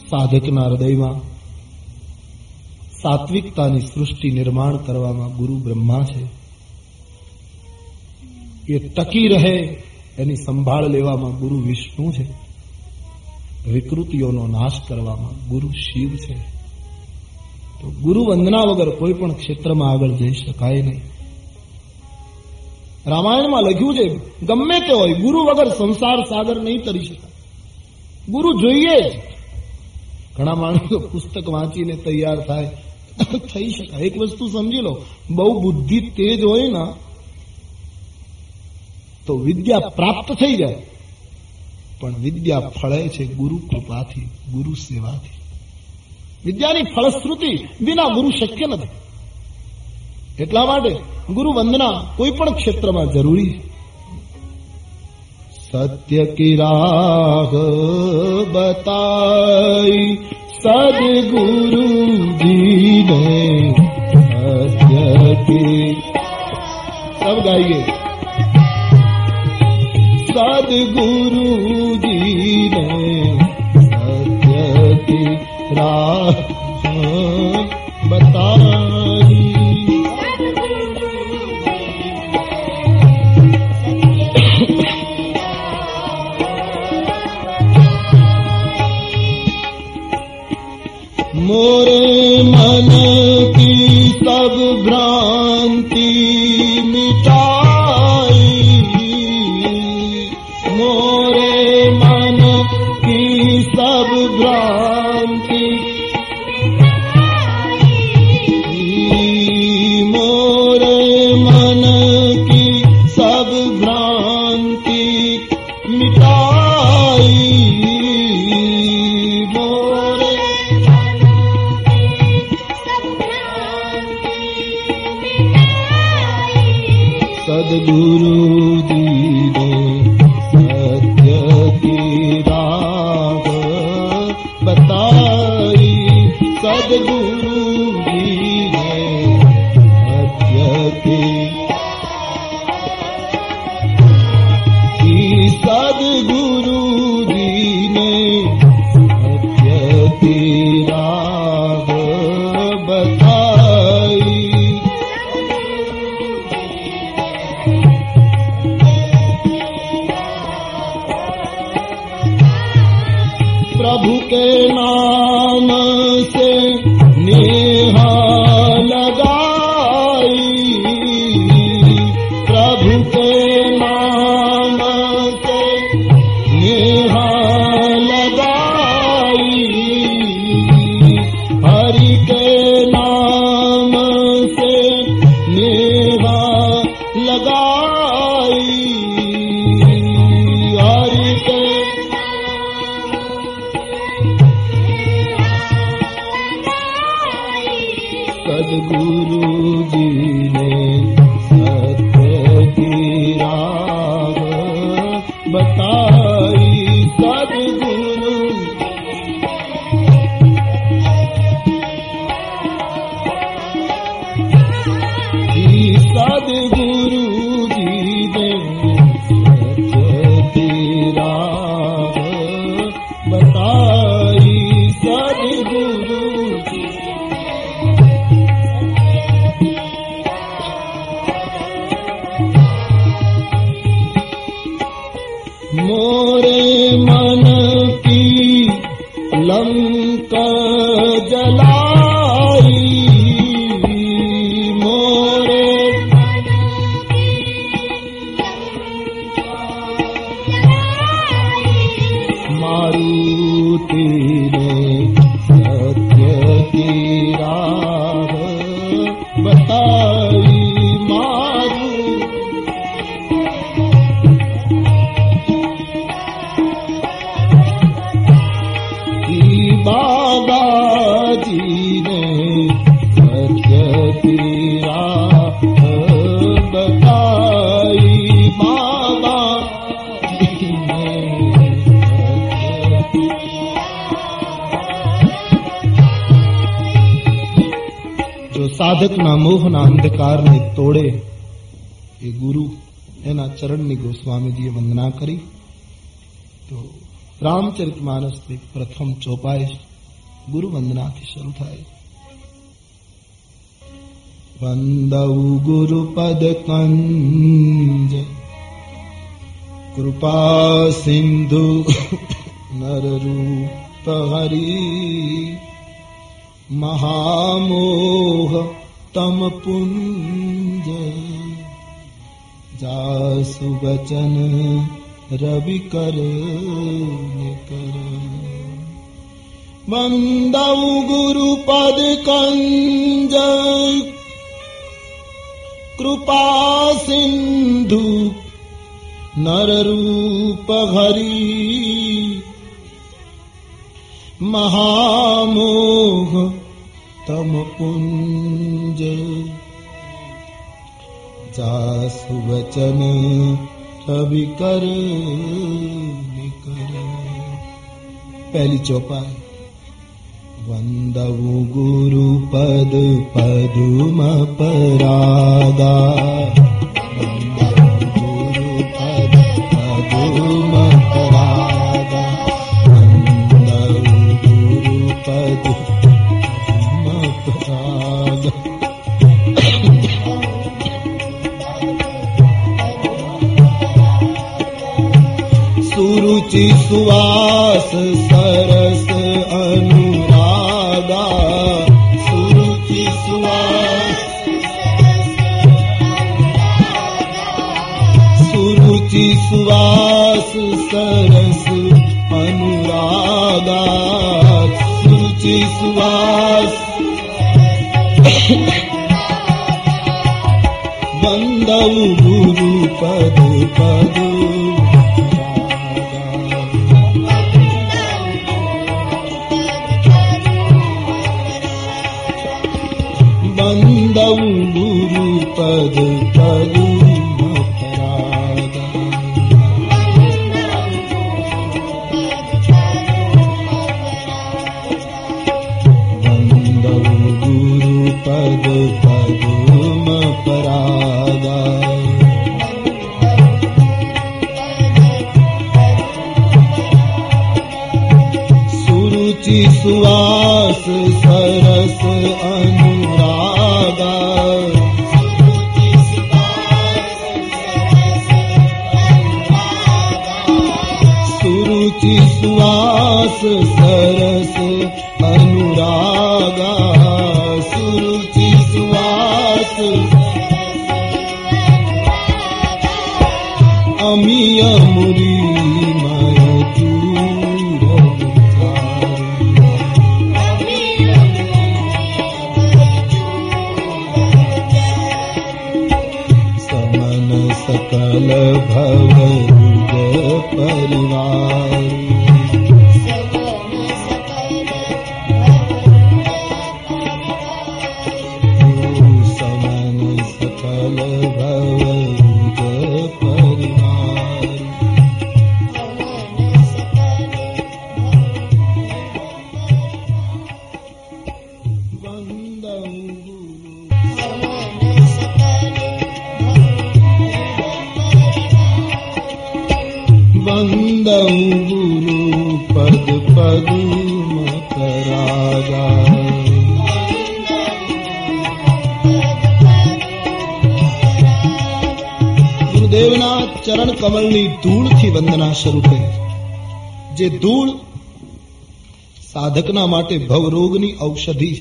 સાધકના હૃદયમાં સાત્વિકતાની સૃષ્ટિ નિર્માણ કરવામાં ગુરુ બ્રહ્મા છે એ ટકી રહે એની સંભાળ લેવામાં ગુરુ વિષ્ણુ છે વિકૃતિઓનો નાશ કરવામાં ગુરુ શિવ છે તો ગુરુ વંદના વગર કોઈ પણ ક્ષેત્રમાં આગળ જઈ શકાય નહીં રામાયણમાં લખ્યું છે, ગમે તે હોય, ગુરુ વગર સંસાર સાગર નહીં તરી શકાય ગુરુ જોઈએ ઘણા માણસો પુસ્તક વાંચીને તૈયાર થાય. થઈ શકાય એક વસ્તુ સમજી લો, બહુ બુદ્ધિ તેજ હોય ને, તો વિદ્યા પ્રાપ્ત થઈ જાય. પણ વિદ્યા ફળે છે ગુરુ કૃપાથી, ગુરુ સેવાથી. વિદ્યાની ફળશ્રુતિ વિના ગુરુ શક્ય નથી. એટલા માટે ગુરુ વંદના કોઈ પણ ક્ષેત્રમાં જરૂરી સત્ય કી બતાઈ સદગુરુજી ને સત્ય સબ ગાઈએ. સદગુરુજી ને સત્ય રાહ બતાઈ. ஒரு રામચરિત માનસની પ્રથમ ચોપાઈ ગુરુ વંદનાથી શરૂ થાય. વંદવ ગુરુપદ કંજ. કૃપા સિંધુ નરરૂપ હરી. મહામોહ તમ પુંજ. જાસુ વચન रवि मन्दौ गुरुपद कञ्ज कृपा सिन्धु नररूप हरि। महामोह तम पुञ्जुवचन वर्कर कर पहली वन्द उ गुरु पद पदुम परादा सरस अनुरागा सुुचि सुवास। सुरुचि सुवास सरस अनुरागा सुचि [coughs] गुरु पद गुरुपदप सुवास सरस अनुरागा। सुरुचि सुवास सरस સાધકના માટે ભવરોગની ઔષધિ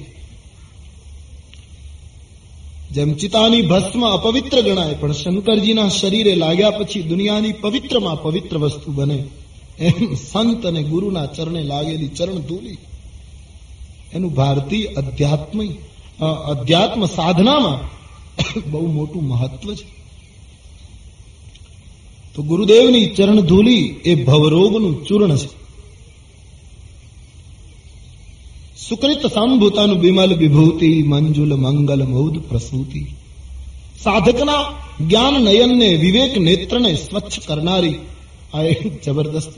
જેમ ચિતાની ભસ્મ અપવિત્ર ગણાય, પણ શંકરજીના શરીરે લાગ્યા પછી દુનિયાની પવિત્રમાં પવિત્ર વસ્તુ બને. એમ સંત અને ગુરુના ચરણે લાગેલી ચરણ ધૂલી. એનું ભારતીય અધ્યાત્મ અધ્યાત્મ સાધનામાં બહુ મોટું મહત્વ છે. તો ગુરુદેવની ચરણ ધૂલી એ ભવરોગનું ચૂર્ણ છે. સુકૃત સંભૂતન બિમલ વિભૂતિ મંજુલ મંગલ મૌદ પ્રસૂતિ સાધકના જ્ઞાન નયનને વિવેક નેત્રને સ્વચ્છ કરનારી આ એક જબરદસ્ત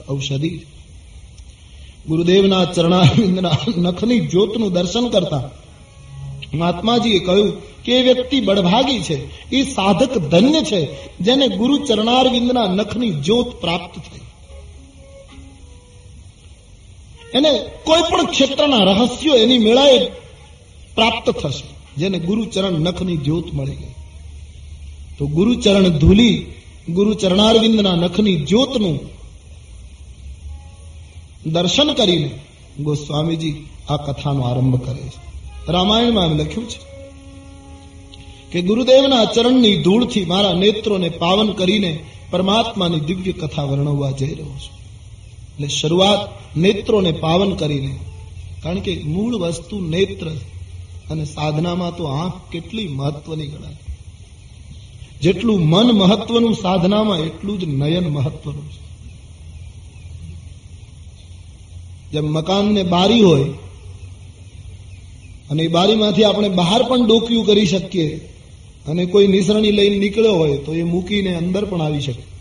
ગુરુદેવના ચરણારવિંદના નખની જ્યોતનું દર્શન કરતા મહાત્માજીએ કહ્યું કે વ્યક્તિ બળભાગી છે, એ સાધક ધન્ય છે, જેને ગુરુ ચરણારવિંદના નખની જ્યોત પ્રાપ્ત થઈ. એને કોઈ પણ ક્ષેત્રના રહસ્યો એની મેળાએ પ્રાપ્ત થશે. જેને ગુરુચરણ નખની જ્યોત મળી ગઈ. તો ગુરુચરણ ધૂલી ગુરુ નખની જ્યોતનું દર્શન કરીને ગોસ્વામીજી આ કથાનો આરંભ કરે છે. રામાયણમાં એમ લખ્યું છે કે ગુરુદેવના ચરણની ધૂળથી મારા નેત્રોને પાવન કરીને પરમાત્માની દિવ્ય કથા વર્ણવવા જઈ રહ્યો છું. એટલે શરૂઆત નેત્રોને પાવન કરીને. કારણ કે મૂળ વસ્તુ નેત્ર અને સાધનામાં તો આંખ કેટલી મહત્વની ગણાય. જેટલું મન મહત્વનું સાધનામાં એટલું જ નયન મહત્વનું છે. જેમ મકાનને બારી હોય, અને એ બારીમાંથી આપણે બહાર પણ ડોક્યું કરી શકીએ, અને કોઈ નિસરણી લઈને નીકળ્યો હોય તો એ મૂકીને અંદર પણ આવી શકે.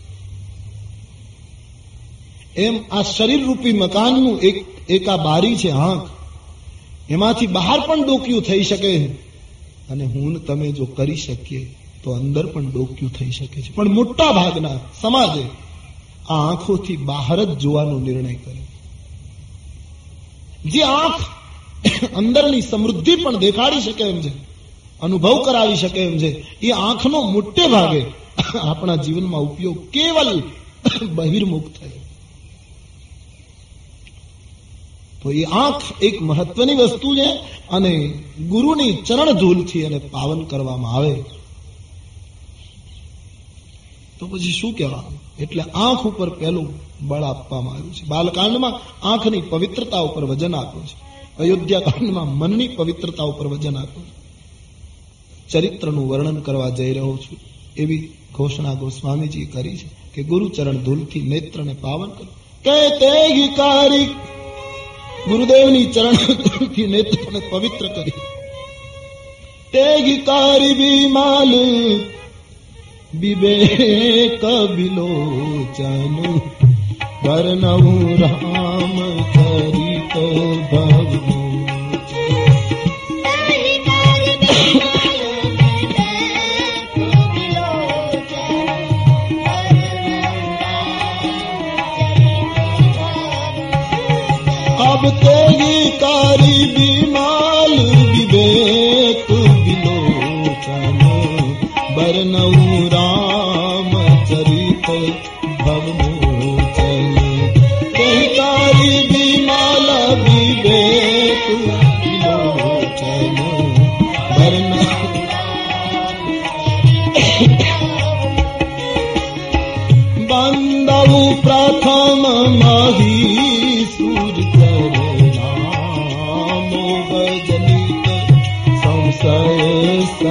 એમ આ શરીર રૂપી મકાનનું એક એક આ બારી છે આંખ. એમાંથી બહાર પણ ડોક્યું થઈ શકે અને હું તમે જો કરી શકીએ, તો અંદર પણ ડોક્યું થઈ શકે છે. પણ મોટા ભાગના સમાજે આ આંખોથી બહાર જ જોવાનો નિર્ણય કર્યો. જે આંખ અંદરની સમૃદ્ધિ પણ દેખાડી શકે એમ છે, અનુભવ કરાવી શકે એમ છે, એ આંખનો મોટે ભાગે આપણા જીવનમાં ઉપયોગ કેવલ બહિર્મુખ થયો. તો એ આંખ એક મહત્વની વસ્તુ છે અને ગુરુની ચરણ ધૂલથી એને પાવન કરવામાં આવે. તો પછી શું કહેવાનું? એટલે આંખ ઉપર પહેલું બળ આપવામાં આવ્યું છે. બાલકાંડમાં આંખની પવિત્રતા ઉપર વજન આપ્યું છે. અયોધ્યા કાંડમાં મનની પવિત્રતા ઉપર વજન આપ્યું છે. ચરિત્રનું વર્ણન કરવા જઈ રહ્યો છું. એવી ઘોષણા ગોસ્વામીજી કરી છે કે ગુરુચરણ ધૂલથી નેત્રને પાવન કરો. કે તે કારિક ગુરુદેવની ચરણથી નેત્રોને પવિત્ર કરી. તેગી કારી બી માલ વિવેક વિલોચન, વર્ણવું રામ તો ભવ. अब तेगी कारी बीमाल विवेक विलोचन बरनऊ राम चरित भवमोचन तेगी कारी बीमाल विवेक विलोचन बरनऊ बंदऊ प्रथम महीसुर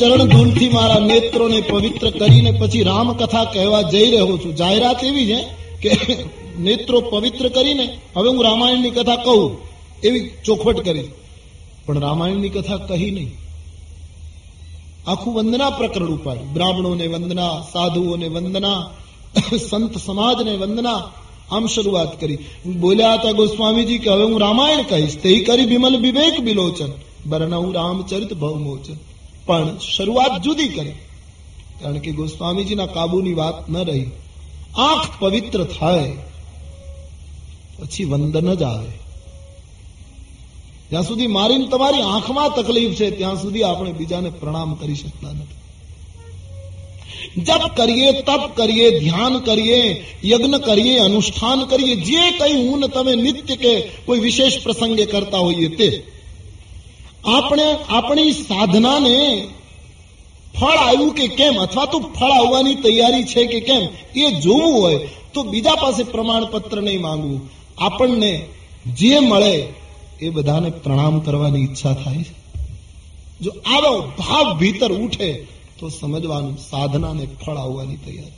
ચરણ ધૂલથી મારા નેત્રોને પવિત્ર કરીને પછી રામકથા કહેવા જઈ રહ્યો છું. જાહેરાત એવી છે કે નેત્રો પવિત્ર કરીને, હવે હું રામાયણની કથા કહું, એવી ચોખવટ કરી. પણ રામાયણની કથા કહી નહીં. આખું વંદના પ્રકરણ ઉપાડ્યું બ્રાહ્મણોને વંદના, સાધુઓને વંદના, સંત સમાજને વંદના, આમ શરૂઆત કરી. બોલ્યા હતા, ગોસ્વામીજી, કે હવે હું રામાયણ કહીશ. તે કરી બિમલ વિવેક બિલોચન. હું રામચરિત ભવમોચન. પણ શરૂઆત જુદી કરી. કારણ કે ગોસ્વામીજીના કાબુની વાત ન રહી. આંખ પવિત્ર થાય, પછી વંદન જ આવે. જ્યાં સુધી મારીને તમારી આંખમાં તકલીફ છે, ત્યાં સુધી આપણે બીજાને પ્રણામ કરી શકતા નથી. જપ કરીએ, તપ કરીએ, ધ્યાન કરીએ, યજ્ઞ કરીએ, અનુષ્ઠાન કરીએ, જે કઈ હું તમે નિત્ય કે કોઈ વિશેષ પ્રસંગે કરતા હોઈએ તે આપણે આપણી સાધનાને ફળ આવ્યું કે કેમ? અથવા તો ફળ આવવાની તૈયારી છે કે કેમ? એ જોવું હોય તો બીજા પાસે પ્રમાણપત્ર નહીં માંગવું. આપણને જે મળે એ બધાને પ્રણામ કરવાની ઈચ્છા થાય છે. જો આવો ભાવ ભીતર ઉઠે તો સમજવાનું સાધનાને ફળ આવવાની તૈયારી.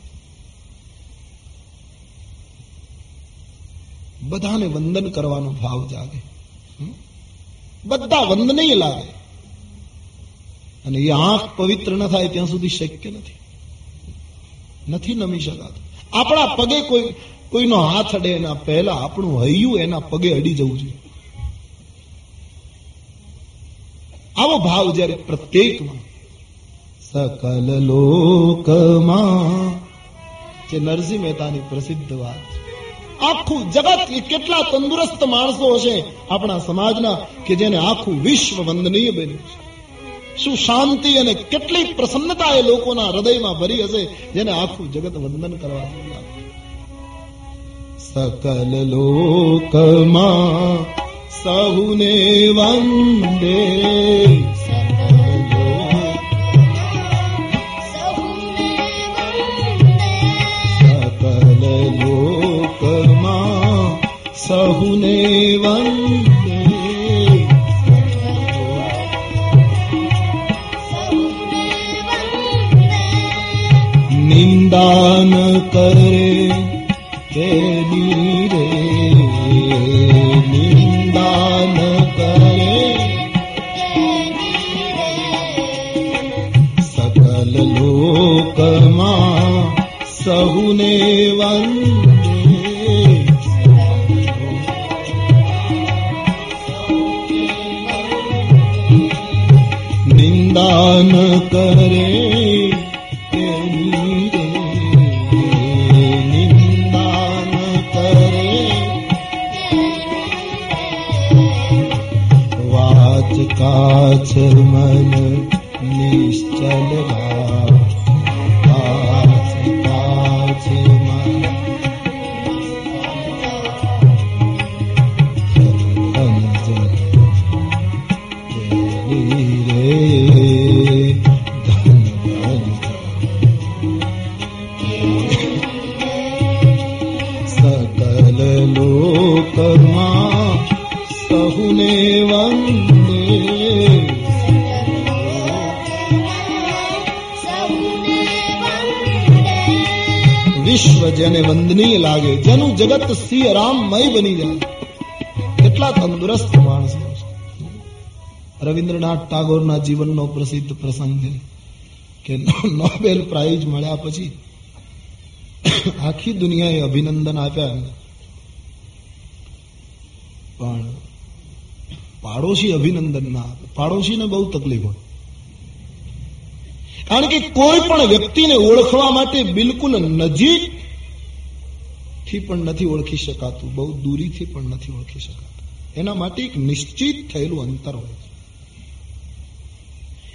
બધાને વંદન કરવાનો ભાવ જાગે? બધા વંદનીય લાગે અને એ આંખ પવિત્ર ન થાય ત્યાં સુધી શક્ય નથી. નથી નમી શકાતું. આપણા પગે કોઈ, કોઈનો હાથ અડે એના પહેલા આપણું હૈયું એના પગે અડી જવું જોઈએ. આવો ભાવ જ્યારે પ્રત્યેકમાં સકલ લોકમાં, જે નરસિંહ મહેતાની પ્રસિદ્ધ વાત છે. આખું જગત કેટલા તંદુરસ્ત માણસો હશે આપણા સમાજના કે જેને આખું વિશ્વ વંદનીય બન્યું છે. શું શાંતિ અને કેટલી પ્રસન્નતા એ લોકોના હૃદયમાં ભરી હશે જેને આખું જગત વંદન કરવા સકલ લોકમાં સહુને વંદે सहुने वन्दे। निन्दान करे રવિન્દ્રનાથ ટાગોરના જીવનનો પ્રસિદ્ધ પ્રસંગ છે કે નોબેલ પ્રાઇઝ મળ્યા પછી આખી દુનિયાએ અભિનંદન આપ્યા પણ પાડોશી અભિનંદન ના પાડોશીને બહુ તકલીફ હોય. કારણ કે કોઈ પણ વ્યક્તિને ઓળખવા માટે બિલકુલ નજીકથી પણ નથી ઓળખી શકાતું, બહુ દૂરીથી પણ નથી ઓળખી શકાતું. એના માટે એક નિશ્ચિત થયેલું અંતર હોય છે.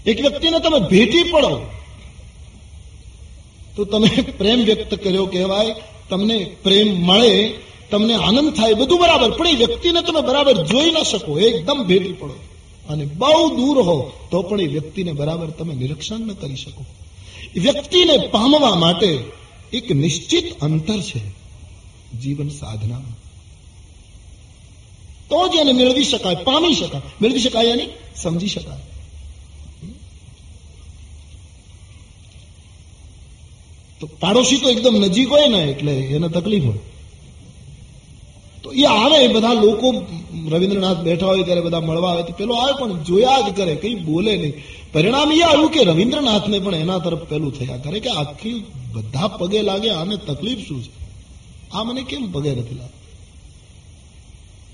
એક વ્યક્તિને તમે ભેટી પડો, તો તમે પ્રેમ વ્યક્ત કર્યો કહેવાય, તમને પ્રેમ મળે, તમને આનંદ થાય બધું બરાબર. પણ એ વ્યક્તિને તમે બરાબર જોઈ ન શકો એકદમ ભેટી પડો. અને બહુ દૂર હો, તો પણ એ વ્યક્તિને બરાબર તમે નિરીક્ષણ ન કરી શકો. વ્યક્તિને પામવા માટે એક નિશ્ચિત અંતર છે જીવન સાધનામાં. તો જ એને મેળવી શકાય, પામી શકાય. મેળવી શકાય એની સમજી શકાય. તો પાડોશી તો એકદમ નજીક હોય ને, એટલે એને તકલીફ હોય. તો એ આવે, બધા લોકો રવિન્દ્રનાથ બેઠા હોય ત્યારે બધા મળવા આવે, તો પેલો આવે, પણ જોયા જ કરે, કઈ બોલે નહીં. પરિણામ એ આવ્યું કે રવિન્દ્રનાથને પણ એના તરફ પેલું થયા કરે કે આખી બધા પગે લાગે, આને તકલીફ શું છે? આ મને કેમ પગે નથી લાગતું?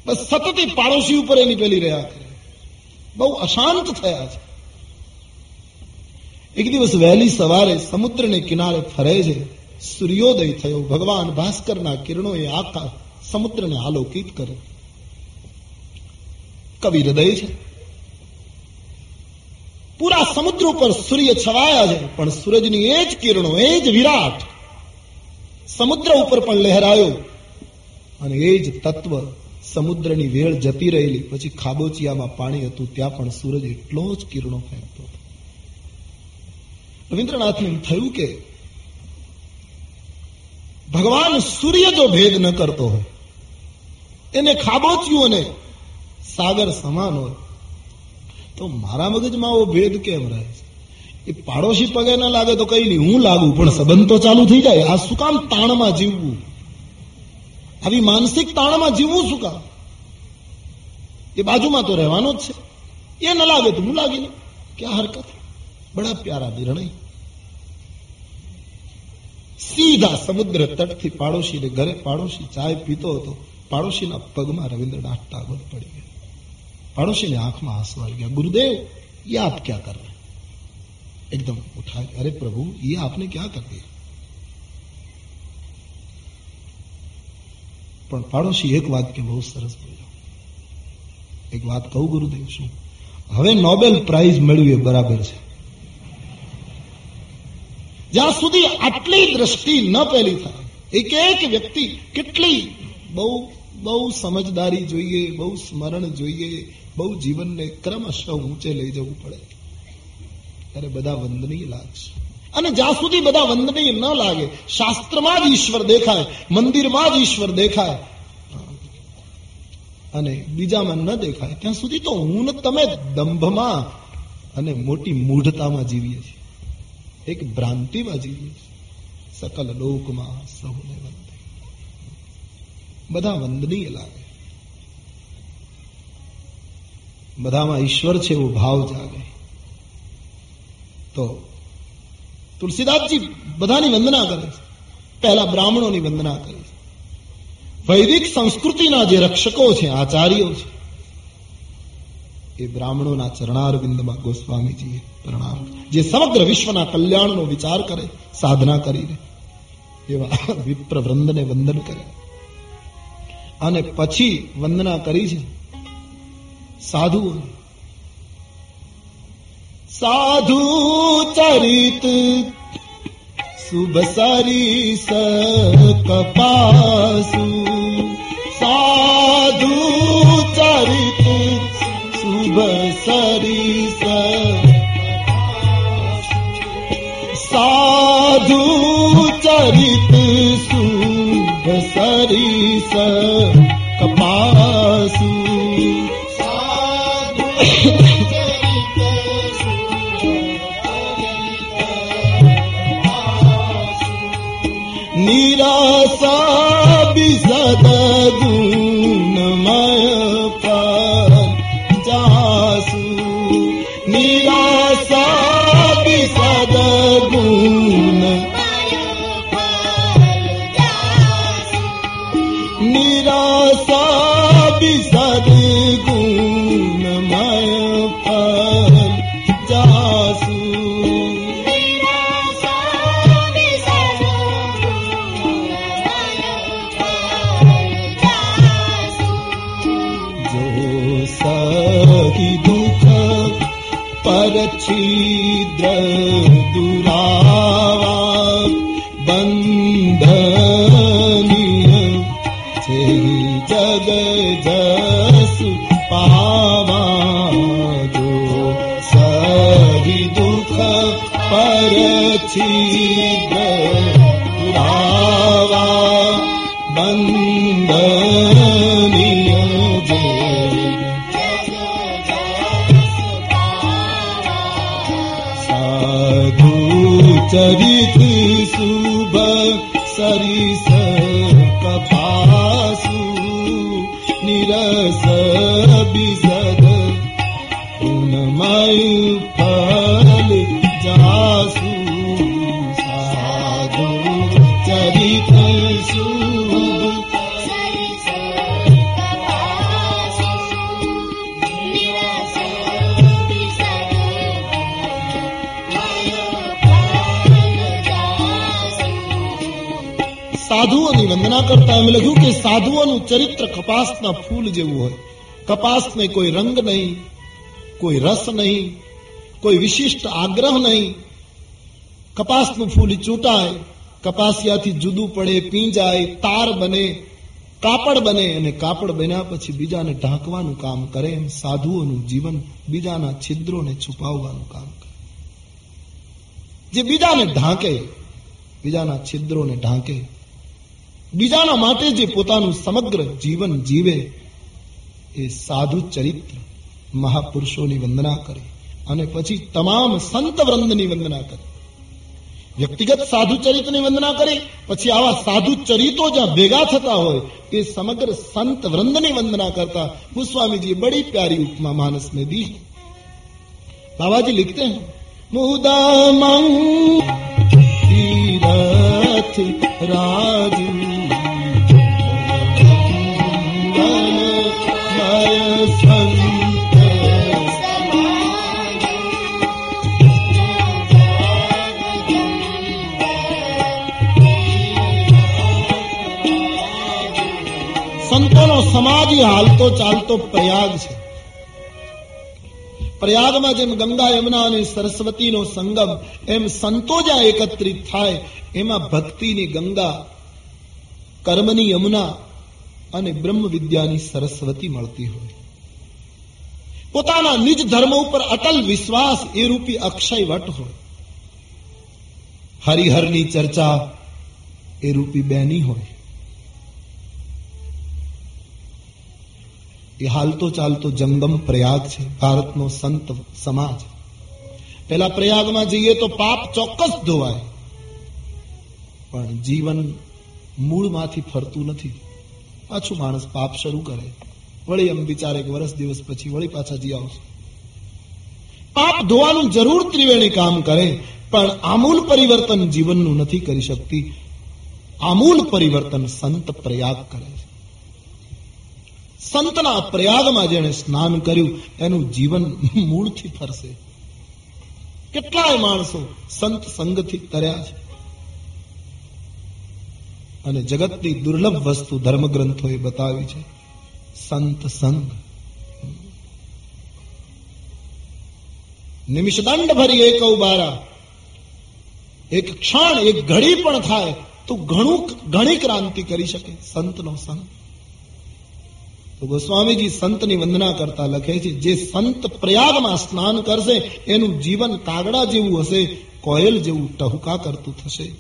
બસ સતત એ પાડોશી ઉપર એની પેલી રહ્યા કરે. બહુ અશાંત થયા છે. એક દિવસ વહેલી સવારે સમુદ્રને કિનારે ફરે છે. સૂર્યોદય થયો. ભગવાન ભાસ્કરના કિરણો એ આખા સમુદ્રને આલોકિત કરે કવિ હૃદય છે. પૂરા સમુદ્ર ઉપર સૂર્ય છવાયા છે, પણ સૂરજની એ જ કિરણો, એ જ વિરાટ સમુદ્ર ઉપર પણ લહેરાયો. અને એ જ તત્વ સમુદ્રની વેળ જતી રહેલી. પછી ખાબોચિયામાં પાણી હતું, ત્યાં પણ સૂરજ એટલો જ કિરણો ફેંકતો હતો. રવિન્દ્રનાથને એમ થયું કે ભગવાન સૂર્ય જો ભેદ ન કરતો હોય, એને ખાબોચ્યું અને સાગર સમાન હોય, તો મારા મગજમાં એવો ભેદ કેમ રહે એ પાડોશી પગે ના લાગે તો કઈ નહીં, હું લાગુ, પણ સંબંધ તો ચાલુ થઈ જાય. આ શું કામ તાણમાં જીવવું? આવી માનસિક તાણમાં જીવવું શું કામ? એ બાજુમાં તો રહેવાનો જ છે. એ ન લાગે તો હું લાગી નહીં. આ હરકત? બડા પ્યારા નિર્ણય. સીધા સમુદ્ર તટથી પાડોશીને ઘરે પાડોશી ચાય પીતો હતો પાડોશીના પગમાં રવિન્દ્રનાથ ટાગોર પડી ગયા पाड़ोशी आंख में आंसू आ गया गुरुदेव ये आप क्या कर रहे हैं एकदम उठा अरे प्रभु ये आपने क्या कर दिया પણ પાડોશી એક વાક્ય બહુ સરસ બોલ્યો એક વાત કહું ગુરુદેવ શું હવે નોબેલ પ્રાઇઝ મેળવી બરાબર છે જ્યાં સુધી આટલી દ્રષ્ટિ ન પહેલી થાય, એક એક વ્યક્તિ કેટલી બહુ બહુ સમજદારી જોઈએ, બહુ સ્મરણ જોઈએ, બહુ જીવનને ક્રમશઃ ઊંચે લઈ જવું પડે. ત્યારે બધા વંદનીય લાગશે. અને જ્યાં સુધી બધા વંદનીય ન લાગે, શાસ્ત્રમાં જ ઈશ્વર દેખાય, મંદિરમાં જ ઈશ્વર દેખાય. અને બીજામાં ન દેખાય, ત્યાં સુધી તો હું ને તમે દંભમાં અને મોટી મૂઢતામાં જીવીએ છીએ. એક ભ્રાંતિમાં જીવીએ સકલ લોકમાં સૌને વંદે. બધા વંદનીય લાગે. બધામાં ઈશ્વર છે એવો ભાવ જાગે. તો તુલસીદાસજી બધાની વંદના કરે છે. પહેલા બ્રાહ્મણોની વંદના કરે છે. વૈદિક સંસ્કૃતિના જે રક્ષકો છે, આચાર્યો છે એ બ્રાહ્મણોના ચરણારવિંદમાં ગોસ્વામીજીએ પ્રણામ જે સમગ્ર વિશ્વના કલ્યાણનો વિચાર કરે, સાધના કરીને, એવા વિપ્ર વૃંદને વંદન કરે. અને પછી વંદના કરી છે સાધુ સાધુ ચરિત, શુભ સરીસ કપાસુ શુભ સરીસ સાધુ ચરિત શુભ સરીસ કપાસુ નિરાશા બિસદ સાધુઓની વંદના કરતા એમ લખ્યું કે સાધુઓનું ચરિત્ર કપાસના ફૂલ જેવું હોય. કપાસને કોઈ રંગ નહીં, કોઈ રસ નહીં, કોઈ વિશિષ્ટ આગ્રહ નહીં. કપાસનું ફૂલ ચૂંટાય, કપાસિયાથી જુદું પડે, પીંજાય, તાર બને, કાપડ બને અને કાપડ બન્યા પછી બીજાને ઢાંકવાનું કામ કરે એમ સાધુઓનું જીવન બીજાના છિદ્રોને છુપાવવાનું કામ કરે. જે બીજાને ઢાંકે, બીજાના છિદ્રોને ઢાંકે બીજાના માટે જે પોતાનું સમગ્ર જીવન જીવે, એ સાધુ ચરિત્ર મહાપુરુષોની વંદના કરે અને પછી તમામ સંત વૃંદની વંદના કરે. વ્યક્તિગત સાધુ ચરિત્રની વંદના કરે, પછી આવા સાધુ ચરિત્રો જ્યાં ભેગા થતા હોય એ સમગ્ર સંત વૃંદની વંદના કરતા ગોસ્વામીજી બડી પ્યારી ઉપમા માનસ ને દી. બાબાજી લિખતે હૈ મુદા રાજ ખેતરનો સમાજ હાલતો ચાલતો પ્રયાગ છે. પ્રયાગમાં જેમ ગંગા યમુના અને સરસ્વતીનો સંગમ, એમ સંતો જ્યાં એકત્રિત થાય, એમાં ભક્તિની ગંગા, કર્મની યમુના અને બ્રહ્મ વિદ્યાની સરસ્વતી મળતી હોય. પોતાના નિજ ધર્મ ઉપર અટલ વિશ્વાસ એ રૂપી અક્ષય વટ હોય. હરિહરની ચર્ચા એ રૂપી બેની હોય. એ હાલતો ચાલતો જંગમ પ્રયાગ છે, ભારતનો સંત સમાજ. પેલા પ્રયાગમાં જઈએ તો પાપ ચોક્કસ ધોવાય. પણ જીવન મૂળમાંથી ફરતું નથી. પાછું માણસ પાપ શરૂ કરે. વળી એમ વિચારે એક વર્ષ દિવસ પછી વળી પાછા જી આવશે. પાપ ધોવાનું જરૂર ત્રિવેણી કામ કરે, પણ આમૂલ પરિવર્તન જીવનનું નથી કરી શકતી. આમૂલ પરિવર્તન સંત પ્રયાગ કરે. સંતના પ્રયાગમાં જેણે સ્નાન કર્યું, એનું જીવન મૂળથી ફરશે. કેટલાય માણસો સંત સંગથી તર્યા છે. અને જગતની દુર્લભ વસ્તુ ધર્મગ્રંથોએ બતાવી છે. સંત સંગ. નિમિષદંડ ભરી એક ઉબારા એક ક્ષણ, એક ઘડી પણ થાય, તો ઘણું ઘણી ક્રાંતિ કરી શકે સંતનો સંગ. તો ગોસ્વામીજી સંતની વંદના કરતા લખે છે, જે સંત પ્રયાગમાં સ્નાન કરશે, એનું જીવન કાગડા જેવું હશે, કોયલ જેવું ટહુકા કરતું થશે.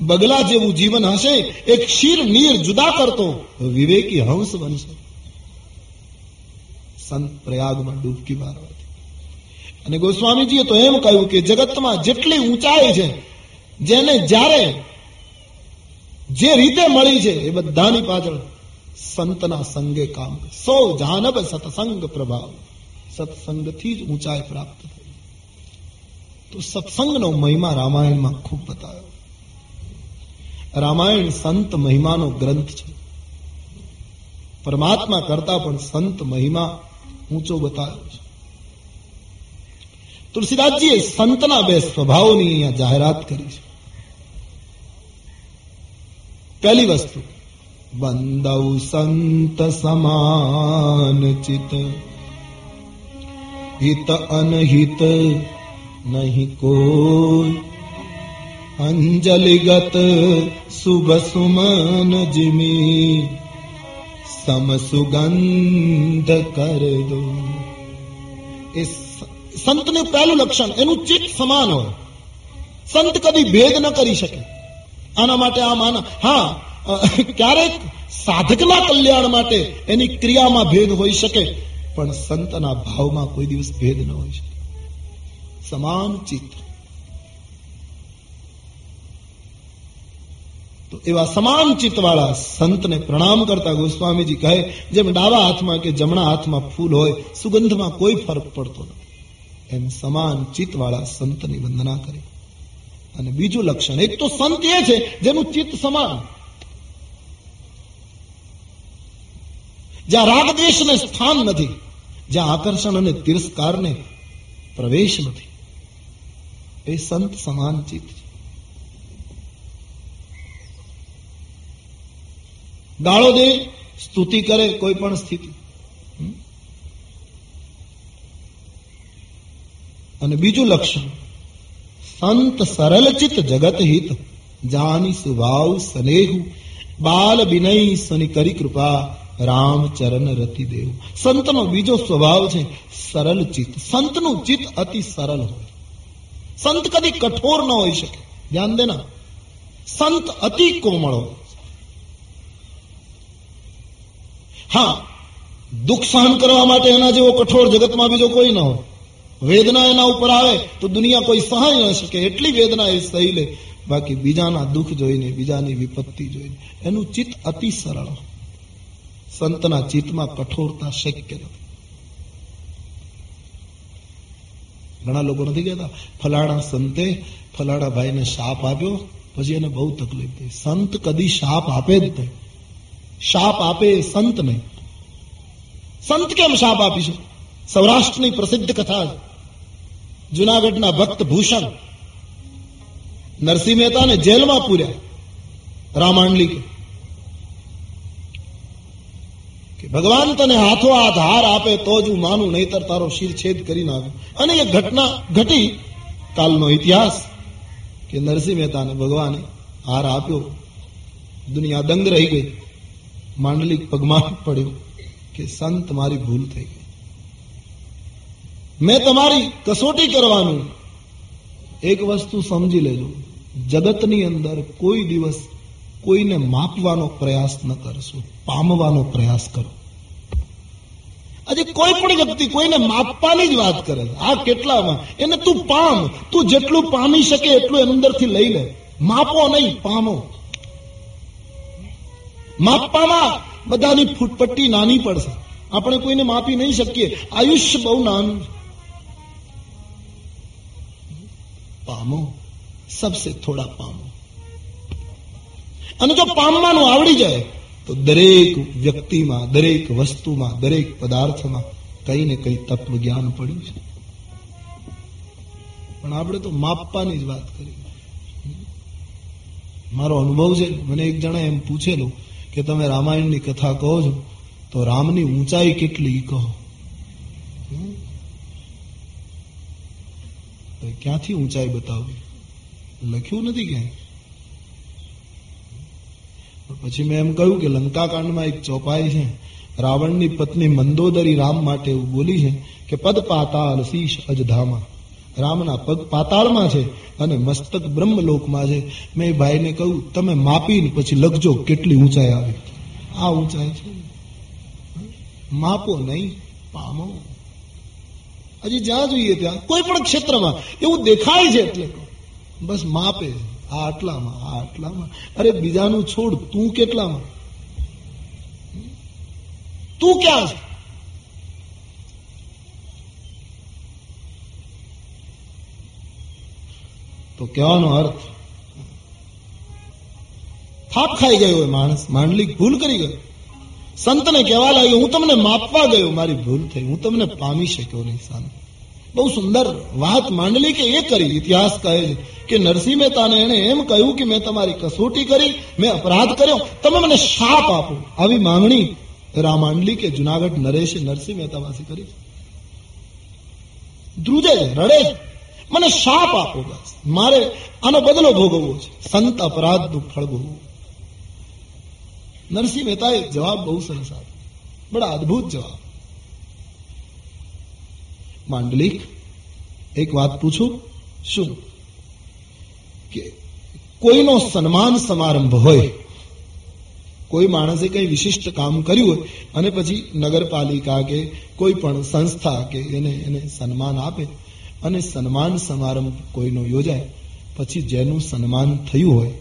બગલા જેવું જીવન હશે એ ક્ષીર નીર જુદા કરતો વિવેકી હંસ બનશે. સંત પ્રયાગમાં ડૂબકી મારવાથી. અને ગોસ્વામીજીએ તો એમ કહ્યું કે જગતમાં જેટલી ઊંચાઈ છે, જેને જ્યારે જે રીતે મળી છે, એ બધાની પાછળ સંતના સંગે કામ. સૌ જાનબ સત્સંગ પ્રભાવ. સત્સંગથી જ ઊંચાઈ પ્રાપ્ત થઈ. તો સત્સંગનો મહિમા રામાયણમાં ખૂબ બતાવ્યો. રામાયણ સંત મહિમાનો ગ્રંથ છે. પરમાત્મા કરતા પણ સંત મહિમા ઊંચો બતાવ્યો છે. તુલસીદાસજીએ સંતના બે સ્વભાવોની અહીંયા જાહેરાત કરી છે. પહેલી વસ્તુ સંત સમાન ચિત હિત અનહિત નહીં કોઈ અંજલિગત શુભ સુમન જીમી સમ સુગંધ કર દો એ સંતનું પહેલું લક્ષણ એનું ચિત્ત સમાન હોય સંત કદી ભેદ ન કરી શકે આના માટે આ માના હા ક્યારેક સાધકના કલ્યાણ માટે એની ક્રિયામાં ભેદ હોઈ શકે, પણ સંતના ભાવમાં કોઈ દિવસ ભેદ ન હોઈ શકે. સમાન ચિત્ર તો એવા સમાન ચિત્તવાળા સંતને પ્રણામ કરતા ગોસ્વામીજી કહે, જેમ ડાબા હાથમાં કે જમણા હાથમાં ફૂલ હોય, સુગંધમાં કોઈ ફરક પડતો નથી. એમ સમાન ચિત્ત વાળા સંતની વંદના કરી. અને બીજું લક્ષણ, એક તો સંત એ છે જેનું ચિત્ત સમાન. જ્યાં રાગ દેશને સ્થાન નથી, જ્યાં આકર્ષણ અને તિરસ્કારને પ્રવેશ નથી. એ સંત સમાન ચિત્ત છે. ગાળો દે સ્તુતિ કરે કોઈ પણ સ્થિતિ. અને બીજું લક્ષણ, સંત સરળચિત જગત હિત, જાની સુભાવ સ્નેહુ, બાલ વિનય સની કરી કૃપા રામ ચરણ રતિ દેવ. સંતનો બીજો સ્વભાવ છે સરળ ચિત્ત. સંતનું ચિત્ત અતિ સરળ હોય. સંત કદી કઠોર ન હોઈ શકે. ધ્યાન દેના સંત અતિ કોમળ હોય. હા, દુઃખ સહન કરવા માટે એના જેવો કઠોર જગતમાં બીજો કોઈ ન હોય. વેદના એના ઉપર આવે તો દુનિયા કોઈ સહાય ન શકે. એટલી વેદના એ સહી લે. બાકી બીજાના દુઃખ જોઈને, બીજાની વિપત્તિ જોઈને. એનું ચિત્ત અતિ સરળ સંતના ચિત્તમાં કઠોરતા શક્ય નથી ઘણા લોકો નથી કહેતા, ફલાણા સંતે ફલાણા ભાઈને શાપ આપ્યો, પછી એને બહુ તકલીફ થઈ. સંત કદી શાપ આપે જ નહીં. શાપ આપે સંત નહીં. સંત કેમ શાપ આપીશું સૌરાષ્ટ્રની પ્રસિદ્ધ કથા જુનાગઢના ભક્ત ભૂષણ નરસિંહ મહેતાને જેલમાં પૂર્યા, રામાંડલી કે ભગવાન તને હાથો હાથ હાર આપે તો જ હું માનું, નહીતર તારો શિરછેદ કરી નાખું. અને એ ઘટના ઘટી કાલનો ઇતિહાસ કે નરસિંહ મહેતાને ભગવાને હાર આપ્યો. દુનિયા દંગ રહી ગઈ. માંડલિક પગમાં પડ્યો કે, સંત, મારી ભૂલ થઈ ગઈ. મેં તમારી કસોટી કરવાનું. એક વસ્તુ સમજી લેજો. જગતની અંદર કોઈ દિવસ કોઈને માપવાનો પ્રયાસ ન કરશો, પામવાનો પ્રયાસ કરો. આજે કોઈ પણ વ્યક્તિ કોઈને માપવાની જ વાત કરે આ કેટલામાં? એને તું પામ. તું જેટલું પામી શકે એટલું અંદરથી લઈ લે. માપો નહીં, પામો. માપવામાં બધાની ફૂટપટ્ટી નાની પડશે. આપણે કોઈને માપી નહીં શકીએ. આયુષ્ય બહુ નાનું પામો. સબસે થોડા પામો. અને જો પામવાનું આવડી જાય, તો દરેક વ્યક્તિમાં, દરેક વસ્તુમાં, દરેક પદાર્થમાં કઈ ને કઈ તત્વ જ્ઞાન પડ્યું છે. પણ આપણે તો માપવાની જ વાત કરી. મારો અનુભવ છે, મને એક જણા એમ પૂછેલું કે તમે રામાયણની કથા કહો છો, તો રામની ઊંચાઈ કેટલી કહો? ક્યાંથી ઊંચાઈ બતાવવી? લખ્યું નથી ક્યાંય? પછી મેં એમ કહ્યું કે લંકાકાંડમાં એક ચોપાઈ છે. રાવણની પત્ની મંદોદરી રામ માટે એવું બોલી છે કે પદ પાતાળ શીશ અજધામાં. રામના પગ પાતાળમાં છે અને મસ્તક બ્રહ્મલોકમાં છે. મેં ભાઈને કહ્યું, તમે માપીને પછી લખજો કેટલી ઊંચાઈ આવી. આ ઊંચાઈ છે માપો નહીં, પામો. હજી જ્યાં જોઈએ ત્યાં કોઈ પણ ક્ષેત્રમાં એવું દેખાય છે એટલે બસ માપે આ આટલામાં આટલામાં. અરે બીજાનું છોડ તું કેટલામાં? તું ક્યાં છે? તો કહેવાનો અર્થ થાપ ખાઈ ગયો એ માણસ, માંડલિક ભૂલ કરી ગયો. સંતને કહેવા લાગ્યો, હું તમને માપવા ગયો, મારી ભૂલ થઈ, હું તમને પામી શક્યો નહીં સામે બહુ સુંદર વાત માંડલી કે એ કરી, ઇતિહાસ કહે છે. કે નરસિંહ મહેતાને એને એમ કહ્યું કે મેં તમારી કસોટી કરી, મેં અપરાધ કર્યો, તમે મને શાપ આપો. આવી માંગણી રામાંડલી કે જુનાગઢ નરેશે નરસિંહ મહેતા પાસે કરી ધ્રુજે રડે મને શાપ આપો બસ. મારે આનો બદલો ભોગવવો છે. સંત અપરાધનું ફળ ભોગવવું. નરસિંહ મહેતાએ જવાબ બહુ સરસ આપ્યો. બડા અદભુત જવાબ. માંડલિક, એક વાત પૂછું? શું? કે કોઈનો સન્માન સમારંભ હોય, કોઈ માણસે કઈ વિશિષ્ટ કામ કર્યું હોય અને પછી નગરપાલિકા કે કોઈ પણ સંસ્થા કે એને એને સન્માન આપે અને સન્માન સમારંભ કોઈનો યોજાય, પછી જેનું સન્માન થયું હોય,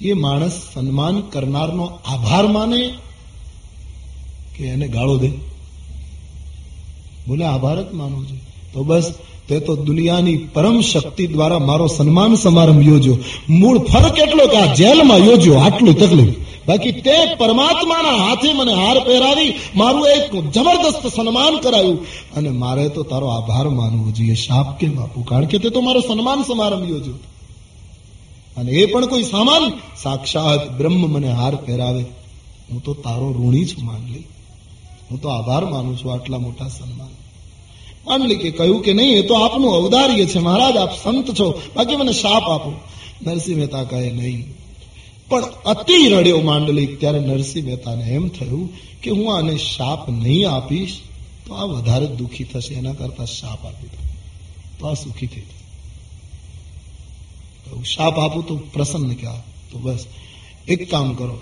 એ માણસ સન્માન કરનારનો આભાર માને કે એને ગાળો દે. બોલે, આભાર જ માનવું છે. તો બસ તે તો દુનિયાની પરમ શક્તિ દ્વારા મારો સન્માન સમારંભ યોજો મૂળ ફરક એટલો કે આ જેલમાં યોજો આટલું તકલીફ. બાકી તે પરમાત્માના હાથે મને હાર પહેરાવી મારું એક જબરદસ્ત સન્માન કરાયું. અને મારે તો તારો આભાર માનવો જોઈએ. શાપ કે બાપુ, કારણ કે તે તો મારો સન્માન સમારંભ યોજો અને એ પણ કોઈ સામાન. સાક્ષાત બ્રહ્મ મને હાર પહેરાવે. હું તો તારો ઋણી છું માનલી હું તો આભાર માનું છું આટલા મોટા સન્માન. માંડલી કે કહ્યું કે નહીં, એ તો આપનું અવદાર્ય છે. મહારાજ, આપ સંત છો. બાકી મને શાપ આપો. નરસિંહ મહેતા કહે, નહીં. પણ અતિ રડ્યો માંડલિક, ત્યારે નરસિંહ મહેતાને એમ થયું કે હું આને શાપ નહીં આપીશ, તો આ વધારે દુઃખી થશે. એના કરતા શાપ આપી દઉં. તો આ સુખી થઈ જશે શાપ આપું તો પ્રસન્ન ક્યાં તો બસ. એક કામ કરો.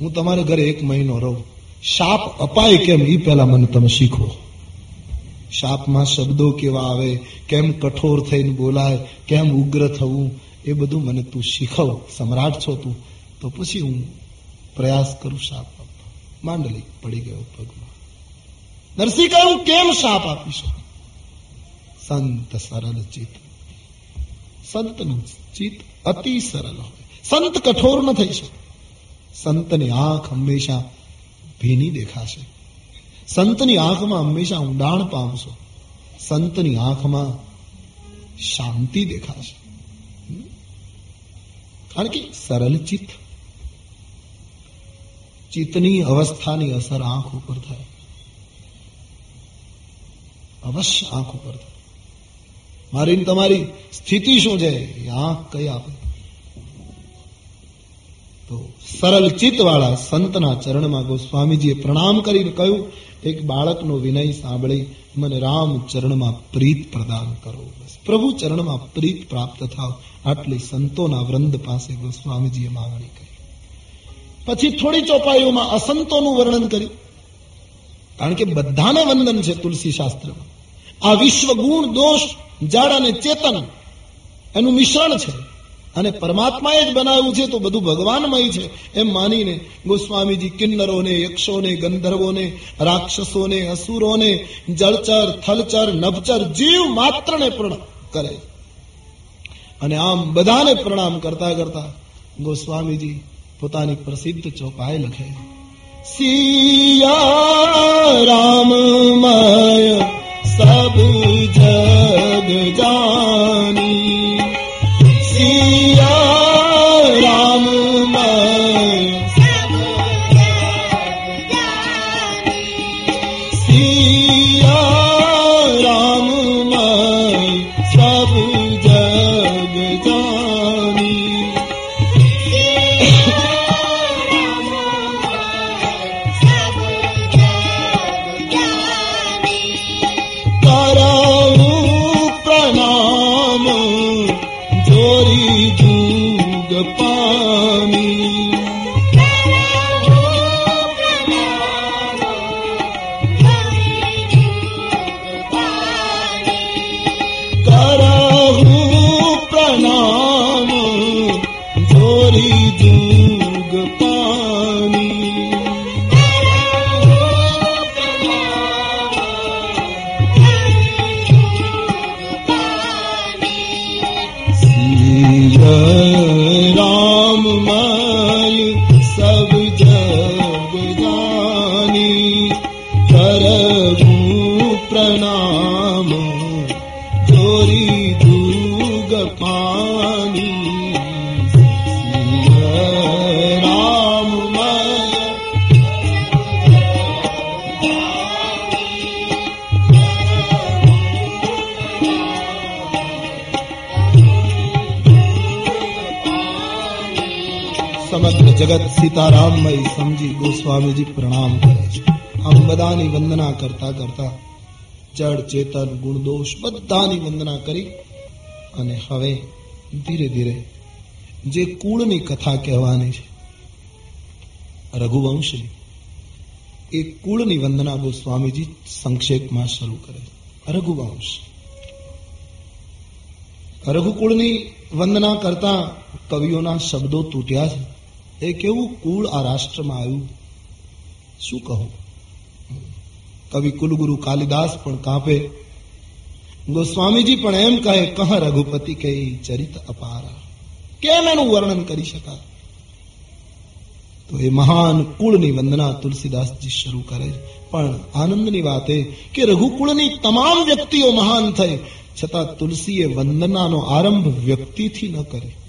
હું તમારે ઘરે એક મહિનો રહું. શાપ અપાય કેમ? એ પહેલા મને તમે શીખો શાપમાં શબ્દો કેવા આવે, કેમ કઠોર થઈને બોલાય, કેમ ઉગ્ર થવું, એ બધું મને તું શીખવ, સમ્રાટ છો તું. તો પછી હું પ્રયાસ કરું શાપ આપવા. માંડલી પડી ગયો પગમાં. નરસિંહ કહ્યું કેમ શાપ આપી શકું? સંત સરળ ચિત્ત. સંતનું ચિત્ત અતિ સરળ હોય. સંત કઠોર ન થઈ શકે. સંતની આંખ હંમેશા ભીની દેખાશે. સંતની આંખમાં હંમેશા ઊંડાણ પામશો. સંતની આંખમાં શાંતિ દેખાશે. કારણ કે સરળ ચિત્ત. ચિત્તની અવસ્થાની અસર આંખ ઉપર થાય. અવશ્ય આંખ ઉપર થાય. મારી તમારી સ્થિતિ શું છે? આંખ કઈ આપે? તો સરળ ચિત્ત વાળા સંતના ચરણમાં ગોસ્વામીજીએ પ્રણામ કરીને કહ્યું એક બાળકનો વિનય સાંભળી મને રામ ચરણમાં પ્રીત પ્રદાન કરો. પ્રભુ ચરણમાં પ્રીત પ્રાપ્ત થાવ, આટલી સંતોના વૃંદ પાસે ગોસ્વામીજીએ માંગણી કરી. પછી થોડી ચોપાઈઓમાં અસંતોનું વર્ણન કર્યું. કારણ કે બધાને વંદન છે તુલસી શાસ્ત્રમાં. આ વિશ્વ ગુણ દોષ જડ અને ચેતન એનું મિશ્રણ છે. અને પરમાત્માએ જ બનાવ્યું છે, તો બધું ભગવાનમય છે. એમ માનીને ગોસ્વામીજી કિન્નરોને, યક્ષોને, ગંધર્વોને, રાક્ષસોને, અસુરોને, જળચર, થલચર, નભચર જીવ માત્રને પ્રણામ કરે. અને આમ બધાને પ્રણામ કરતા કરતા ગોસ્વામીજી પોતાની પ્રસિદ્ધ ચોપાઈ લખે. સિયા રામમય જગત સીતારામમય સમજી ગોસ્વામીજી પ્રણામ કરે છે. આમ બધાની વંદના કરતા કરતા જળ ચેતન ગુણદોષ બધાની વંદના કરી અને હવે ધીરે ધીરે જે કુળની કથા કહેવાની છે, રઘુવંશની, એ કુળની વંદના ગોસ્વામીજી સંક્ષેપમાં શરૂ કરે છે. રઘુવંશ. રઘુકુળની વંદના કરતા કવિઓના શબ્દો તૂટ્યા છે. એ કેવું કુળ આ રાષ્ટ્રમાં આવ્યું? શું કહું? કવિ કુલગુરુ કાલિદાસ પણ કાપે. ગોસ્વામીજી પણ એમ કહે, કહ રઘુપતિ કે ચરિત અપાર. કેમ એનું વર્ણન કરી શકાય? તો એ મહાન કુળની વંદના તુલસીદાસજી શરૂ કરે. પણ આનંદની વાત એ કે રઘુકુળની તમામ વ્યક્તિઓ મહાન થઈ, છતાં તુલસીએ વંદનાનો આરંભ વ્યક્તિથી ન કરે.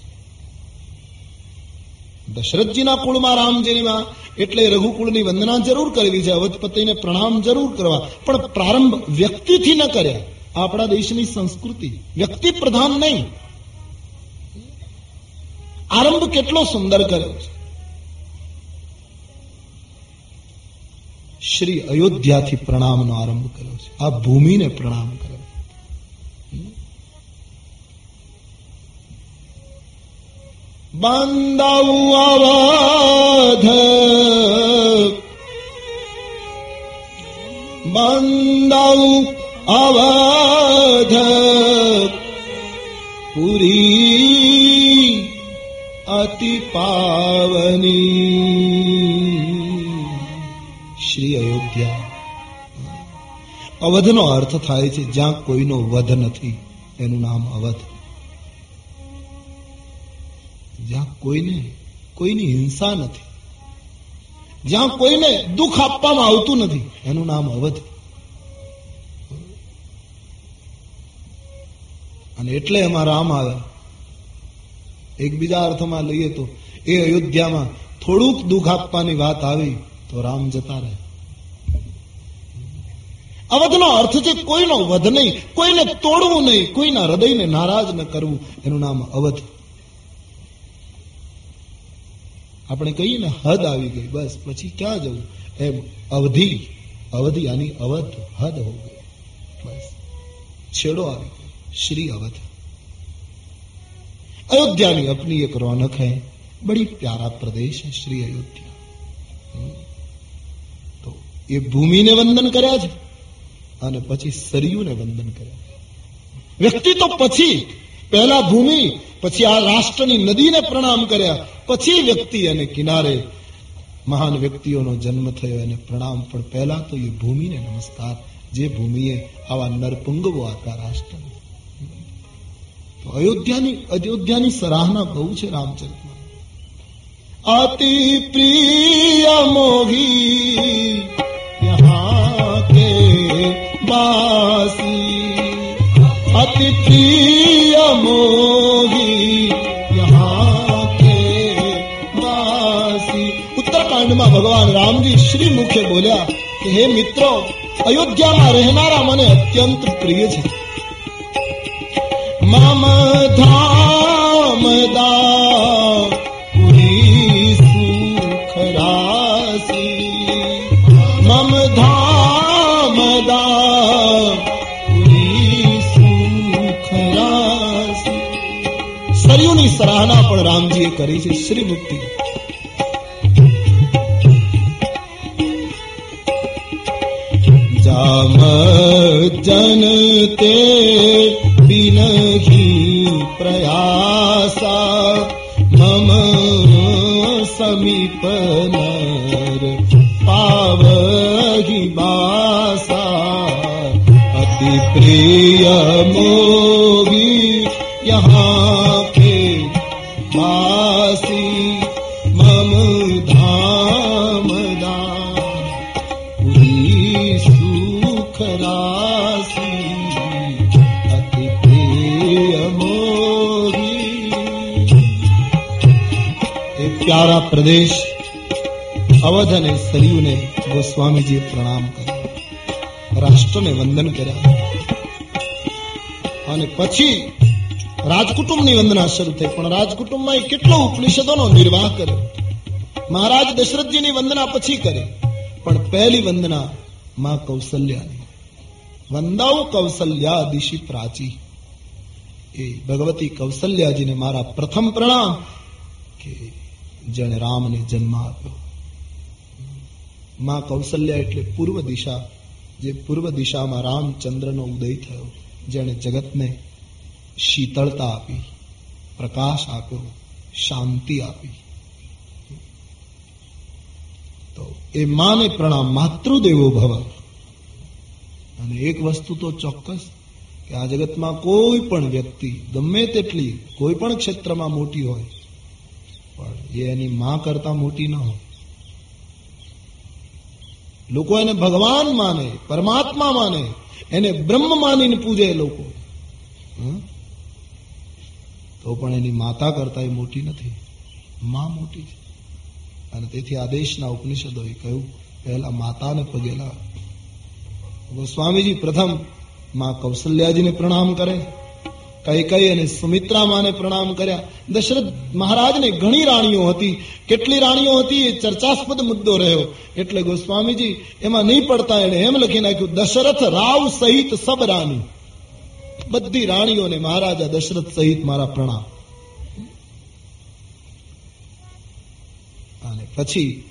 દશરથજીના કુળમાં રામજીમાં એટલે રઘુકુળની વંદના જરૂર કરવી છે. અવધપતિને પ્રણામ જરૂર કરવા. પણ પ્રારંભ વ્યક્તિથી ન કર્યા. આપણા દેશની સંસ્કૃતિ વ્યક્તિ પ્રધાન નહીં. આરંભ કેટલો સુંદર કર્યો છે. શ્રી અયોધ્યાથી પ્રણામનો આરંભ કર્યો છે. આ ભૂમિને પ્રણામ કર્યો બાંદાઉ અવધ બાંદાઉ અવધ પુરી અતિ પાવની. શ્રી અયોધ્યા. અવધનો અર્થ થાય છે જ્યાં કોઈનો વધ નથી. એનું નામ અવધ. જ્યાં કોઈને, કોઈની હિંસા નથી. જ્યાં કોઈને દુઃખ આપવામાં આવતું નથી, એનું નામ અવધ. અને એટલે એમાં રામ આવ્યા એક અર્થમાં લઈએ તો, એ અયોધ્યામાં થોડુંક દુઃખ આપવાની વાત આવી, તો રામ જતા રહે. અવધનો અર્થ છે કોઈનો વધ નહીં, કોઈને તોડવું નહીં, કોઈના હૃદયને નારાજ ન કરવું, એનું નામ અવધ. આપણે કહીએ ને હદ આવી ગઈ બસ પછી ક્યાં જવું એમ અવધિ અવધિ યાની અવધ હદ હો ગઈ બસ છેડો આવી ગયો श्री अवध अयोध्या की अपनी एक रौनक है बड़ी प्यारा प्रदेश है श्री अयोध्या તો એ ભૂમિને વંદન કર્યા છે અને પછી સરયુને વંદન કર્યા છે વ્યક્તિ તો પછી પહેલા ભૂમિ, પછી આ રાષ્ટ્રની નદીને પ્રણામ કર્યા, પછી વ્યક્તિ અને કિનારે. મહાન વ્યક્તિઓનો જન્મ થયો, એને પ્રણામ. પણ પહેલા તો એ ભૂમિને નમસ્કાર. જે ભૂમિએ આવા નરપુંગવો આપ્યા. રાષ્ટ્ર અયોધ્યાની અયોધ્યાની સરાહના બહુ છે રામચંદ્ર અતિ પ્રિય મોહી, યહાં કે બાસી. પ્રિય મોગી યહાં કે બાસી ઉત્તરકાંડમાં ભગવાન રામજી શ્રી મુખે બોલ્યા કે હે મિત્રો અયોધ્યામાં રહેનારા મને અત્યંત પ્રિય છે મમ ધામ પુરી મુક્તિની સરાહના પણ રામજીએ કરી છે શ્રી મુક્તિ જામ જન તે બિનહી પ્રયાસા, મમ સમીપ નર પાવહી બાસા. અતિ પ્રિય મોગી પ્યારા પ્રદેશ અવધ અને સરયુને ગોસ્વામીજીએ પ્રણામ કર્યા. રાષ્ટ્રને વંદન કર્યા. અને પછી રાજકુટુંબની વંદના શરૂ થઈ. પણ રાજકુટુંબમાં કેટલો ઉપનિષદોનો નિર્વાહ કર્યો. મહારાજ દશરથજીની વંદના પછી કરી. પણ પહેલી વંદના માં કૌશલ્યાની. વંદાઓ કૌશલ્યા દિશી પ્રાચી. એ ભગવતી કૌશલ્યાજીને મારા પ્રથમ પ્રણામ કે જેણે રામને જન્મ આપ્યો. માં કૌશલ્યા એટલે પૂર્વ દિશા, જે પૂર્વ દિશામાં રામચંદ્રનો ઉદય થયો, જેણે જગતને શીતળતા આપી, પ્રકાશ આપ્યો, શાંતિ આપી. તો એ માને પ્રણામ માતૃદેવો ભવ. અને એક વસ્તુ તો ચોક્કસ, કે આ જગતમાં કોઈ પણ વ્યક્તિ ગમે તેટલી કોઈ પણ ક્ષેત્રમાં મોટી હોય પણ એ એની માં કરતા મોટી ન હોય. લોકો એને ભગવાન માને, પરમાત્મા માને, એને બ્રહ્મ માનીને પૂજે લોકો. તો પણ એની માતા કરતા એ મોટી નથી. માં મોટી છે. અને તેથી આદેશના ઉપનિષદોએ કહ્યું, પહેલા માતાને પગેલા સ્વામીજી પ્રથમમાં કૌશલ્યાજીને પ્રણામ કરે. કઈ કઈ અને સુમિત્રામાને પ્રણામ કર્યા. દશરથ મહારાજને ઘણી રાણીઓ હતી. કેટલી રાણીઓ હતી એ ચર્ચાસ્પદ મુદ્દો રહ્યો. એટલે ગોસ્વામીજી એમાં નહીં પડતા એને એમ લખી નાખ્યું, દશરથ રાવ સહિત સબ રાણી. બધી રાણીઓને મહારાજા દશરથ સહિત મારા પ્રણામ. અને પછી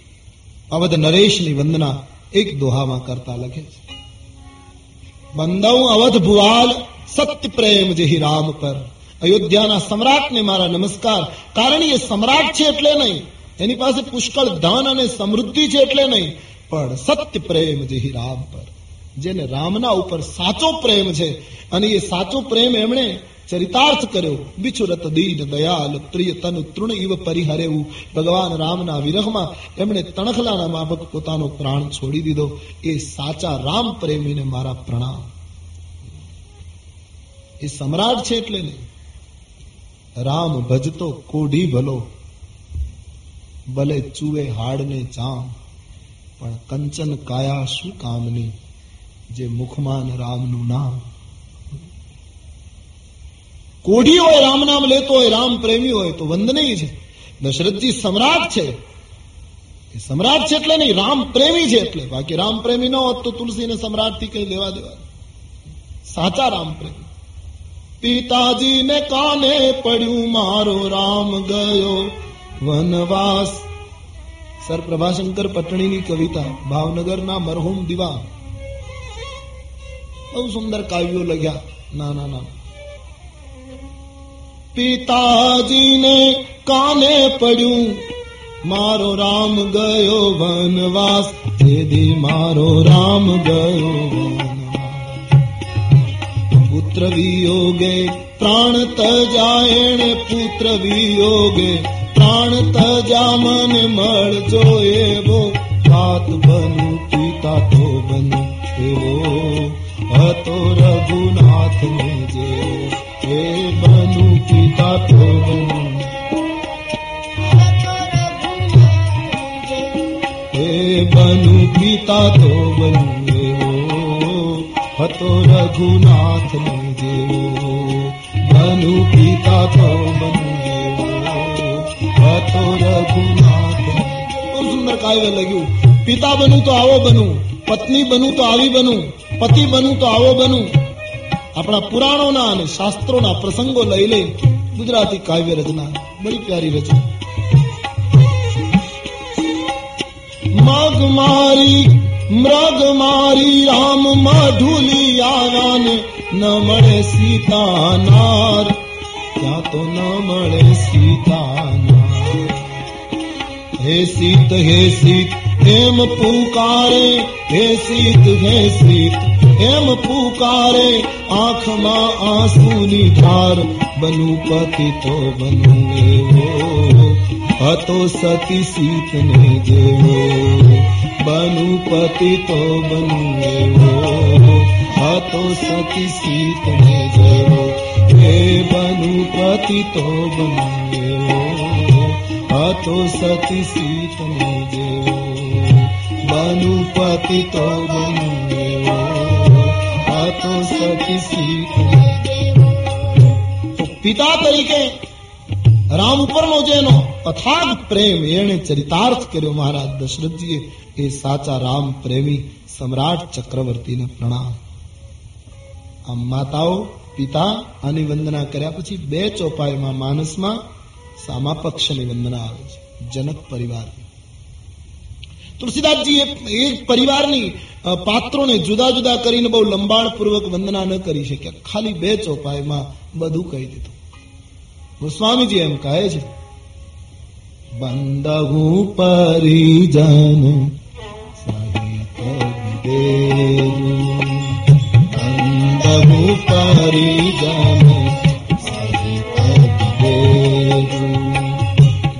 અવધ નરેશની વંદના એક દોહામાં કરતા લખે છે બંદવ અવધ ભુવાલ સત્ય પ્રેમ જે રામ પર. અયોધ્યાના સમ્રાટને મારા નમસ્કાર. કારણ એ સમ્રાટ છે એટલે નહીં. એની પાસે પુષ્કળ ધન અને સમૃદ્ધિ છે એટલે નહીં. પણ સત્ય પ્રેમ જે રામ પર. જેને રામના ઉપર સાચો પ્રેમ છે. અને એ સાચો પ્રેમ એમણે ચરિતાર્થ કર્યો. બિછુરત દીન દયાલ પ્રિય તનુ તૃણ ઇવ પરિહરેવું. ભગવાન રામના વિરહમાં એમણે તણખલાના માફક પોતાનો પ્રાણ છોડી દીધો. એ સાચા રામ પ્રેમીને મારા પ્રણામ. એ સમ્રાટ છે એટલે રામ ભજતો કોઢી ભલો. ભલે ચૂએ હાડને ચામ, પણ કંચન કાયા શું કામની, જે મુખમાન રામનું નામ. કોઢી હોય, રામ નામ લેતો હોય, રામ પ્રેમી હોય, તો વંદનીય છે. દશરથજી સમ્રાટ છે. એ સમ્રાટ છે એટલે નહીં, રામ પ્રેમી છે એટલે. બાકી રામ પ્રેમી ન હોત તો તુલસીને સમ્રાટથી કઈ લેવા દેવા. સાચા રામ પ્રેમી. પિતાજીને કાને પડ્યું? મારો રામ ગયો. વનવાસ. સર પ્રભાશંકર પટણીની કવિતા, ભાવનગરના મરહુમ દિવા. બહુ સુંદર કાવ્યો લખ્યા. નાના નાના પિતાજીને કાને પડ્યું? મારો રામ ગયો વનવાસ. દીદી મારો રામ ગયો. પુત્ર વિયોગે પ્રાણ તજાયણ પુત્ર વિયોગે પ્રાણ તજા મન મળજો એવો વાત બનુ પિતા તો બનુ એવો. હતો રઘુનાથ ને જેવો એ બનુ પિતા તો બનુ. એ બનુ પિતા તો બનુ. હતો રઘુનાથ દેવો બનુ પિતા તો બનુ હતો રઘુનાથ બહુ સુંદર કાવ્ય લખ્યું? પિતા બનું તો આવો બનું, પત્ની બનું તો આવી બનું, પતિ બનું તો આવો બનું. આપણા પુરાણોના અને શાસ્ત્રોના પ્રસંગો લઈ લઈ ગુજરાતી કાવ્ય રચના બડી પ્યારી રચના. મગ મારી મૃગ મારી રામ મઢુલી આવાને ન મળે સીતા નાર ત્યાં તો ન મળે સીતા હે સીત હે સીત એમ પુકારે હે સીત હે સીત એમ પુકારે આંખમાં આંસુની ધાર બનુ પતિ તો બનુ એવો હતો સતી સીત ને જેવો બનુ પતિ તો બનુ એવો હતો સતી સીત ને જેવો હે બનુ પતિ તો બનુ એવો હતો સતી સીત ને જેવો બનુ પતિ તો બનુ એવો હતો સતી સીત ને તો પિતા તરીકે રામ ઉપરનો જેનો અથાગ પ્રેમ એને ચરિતાર્થ કર્યો મહારાજ દશરથજીએ, એ સાચા રામ પ્રેમી સમ્રાટ ચક્રવર્તીને પ્રણામ. આમ માતાઓ, પિતા આની વંદના કર્યા પછી બે ચોપાઈમાં માનસમાં સામા પક્ષની વંદના આવે છે, જનક પરિવાર તુલસીદાસજી એ પરિવારની પાત્રોને જુદા જુદા કરીને બહુ લંબાણ પૂર્વક વંદના ન કરી શક્યા. ખાલી બે ચોપાઈમાં બધું કહી દીધું. ગોસ્વામીજી એમ કહે છે બંદહુ પરિજન સહિત બંદહુ પરિજન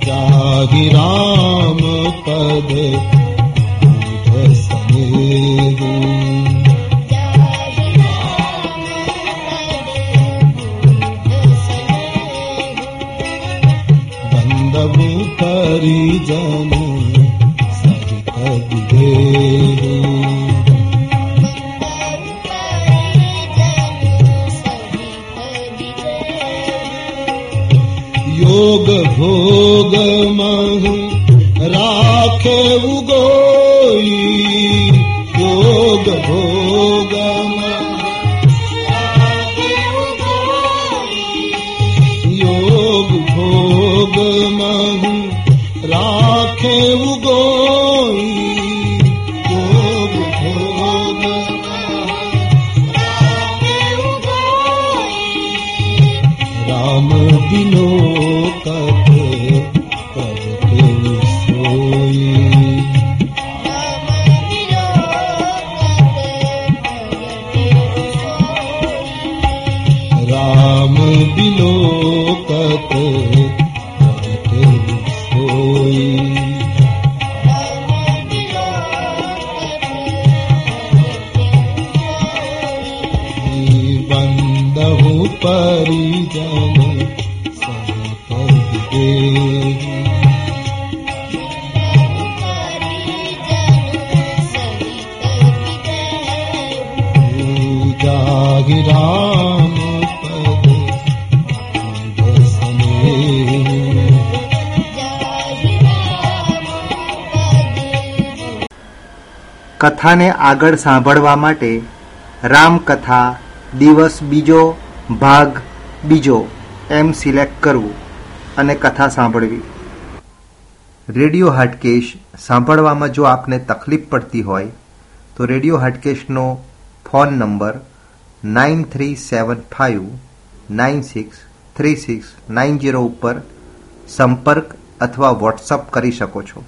જાગી રામ પદ ભોગ ભોગ રાખે ઉગોઈ. ભોગ ભોગ મહુ કથાને આગળ સાંભળવા માટે રામકથા દિવસ બીજો, ભાગ બીજો એમ સિલેક્ટ કરવું અને કથા સાંભળવી. રેડિયો હાટકેશ સાંભળવામાં જો આપને તકલીફ પડતી હોય, તો radio હાટકેશનો phone number nine three seven five nine six three six nine zero ઉપર સંપર્ક અથવા વોટ્સઅપ કરી શકો છો.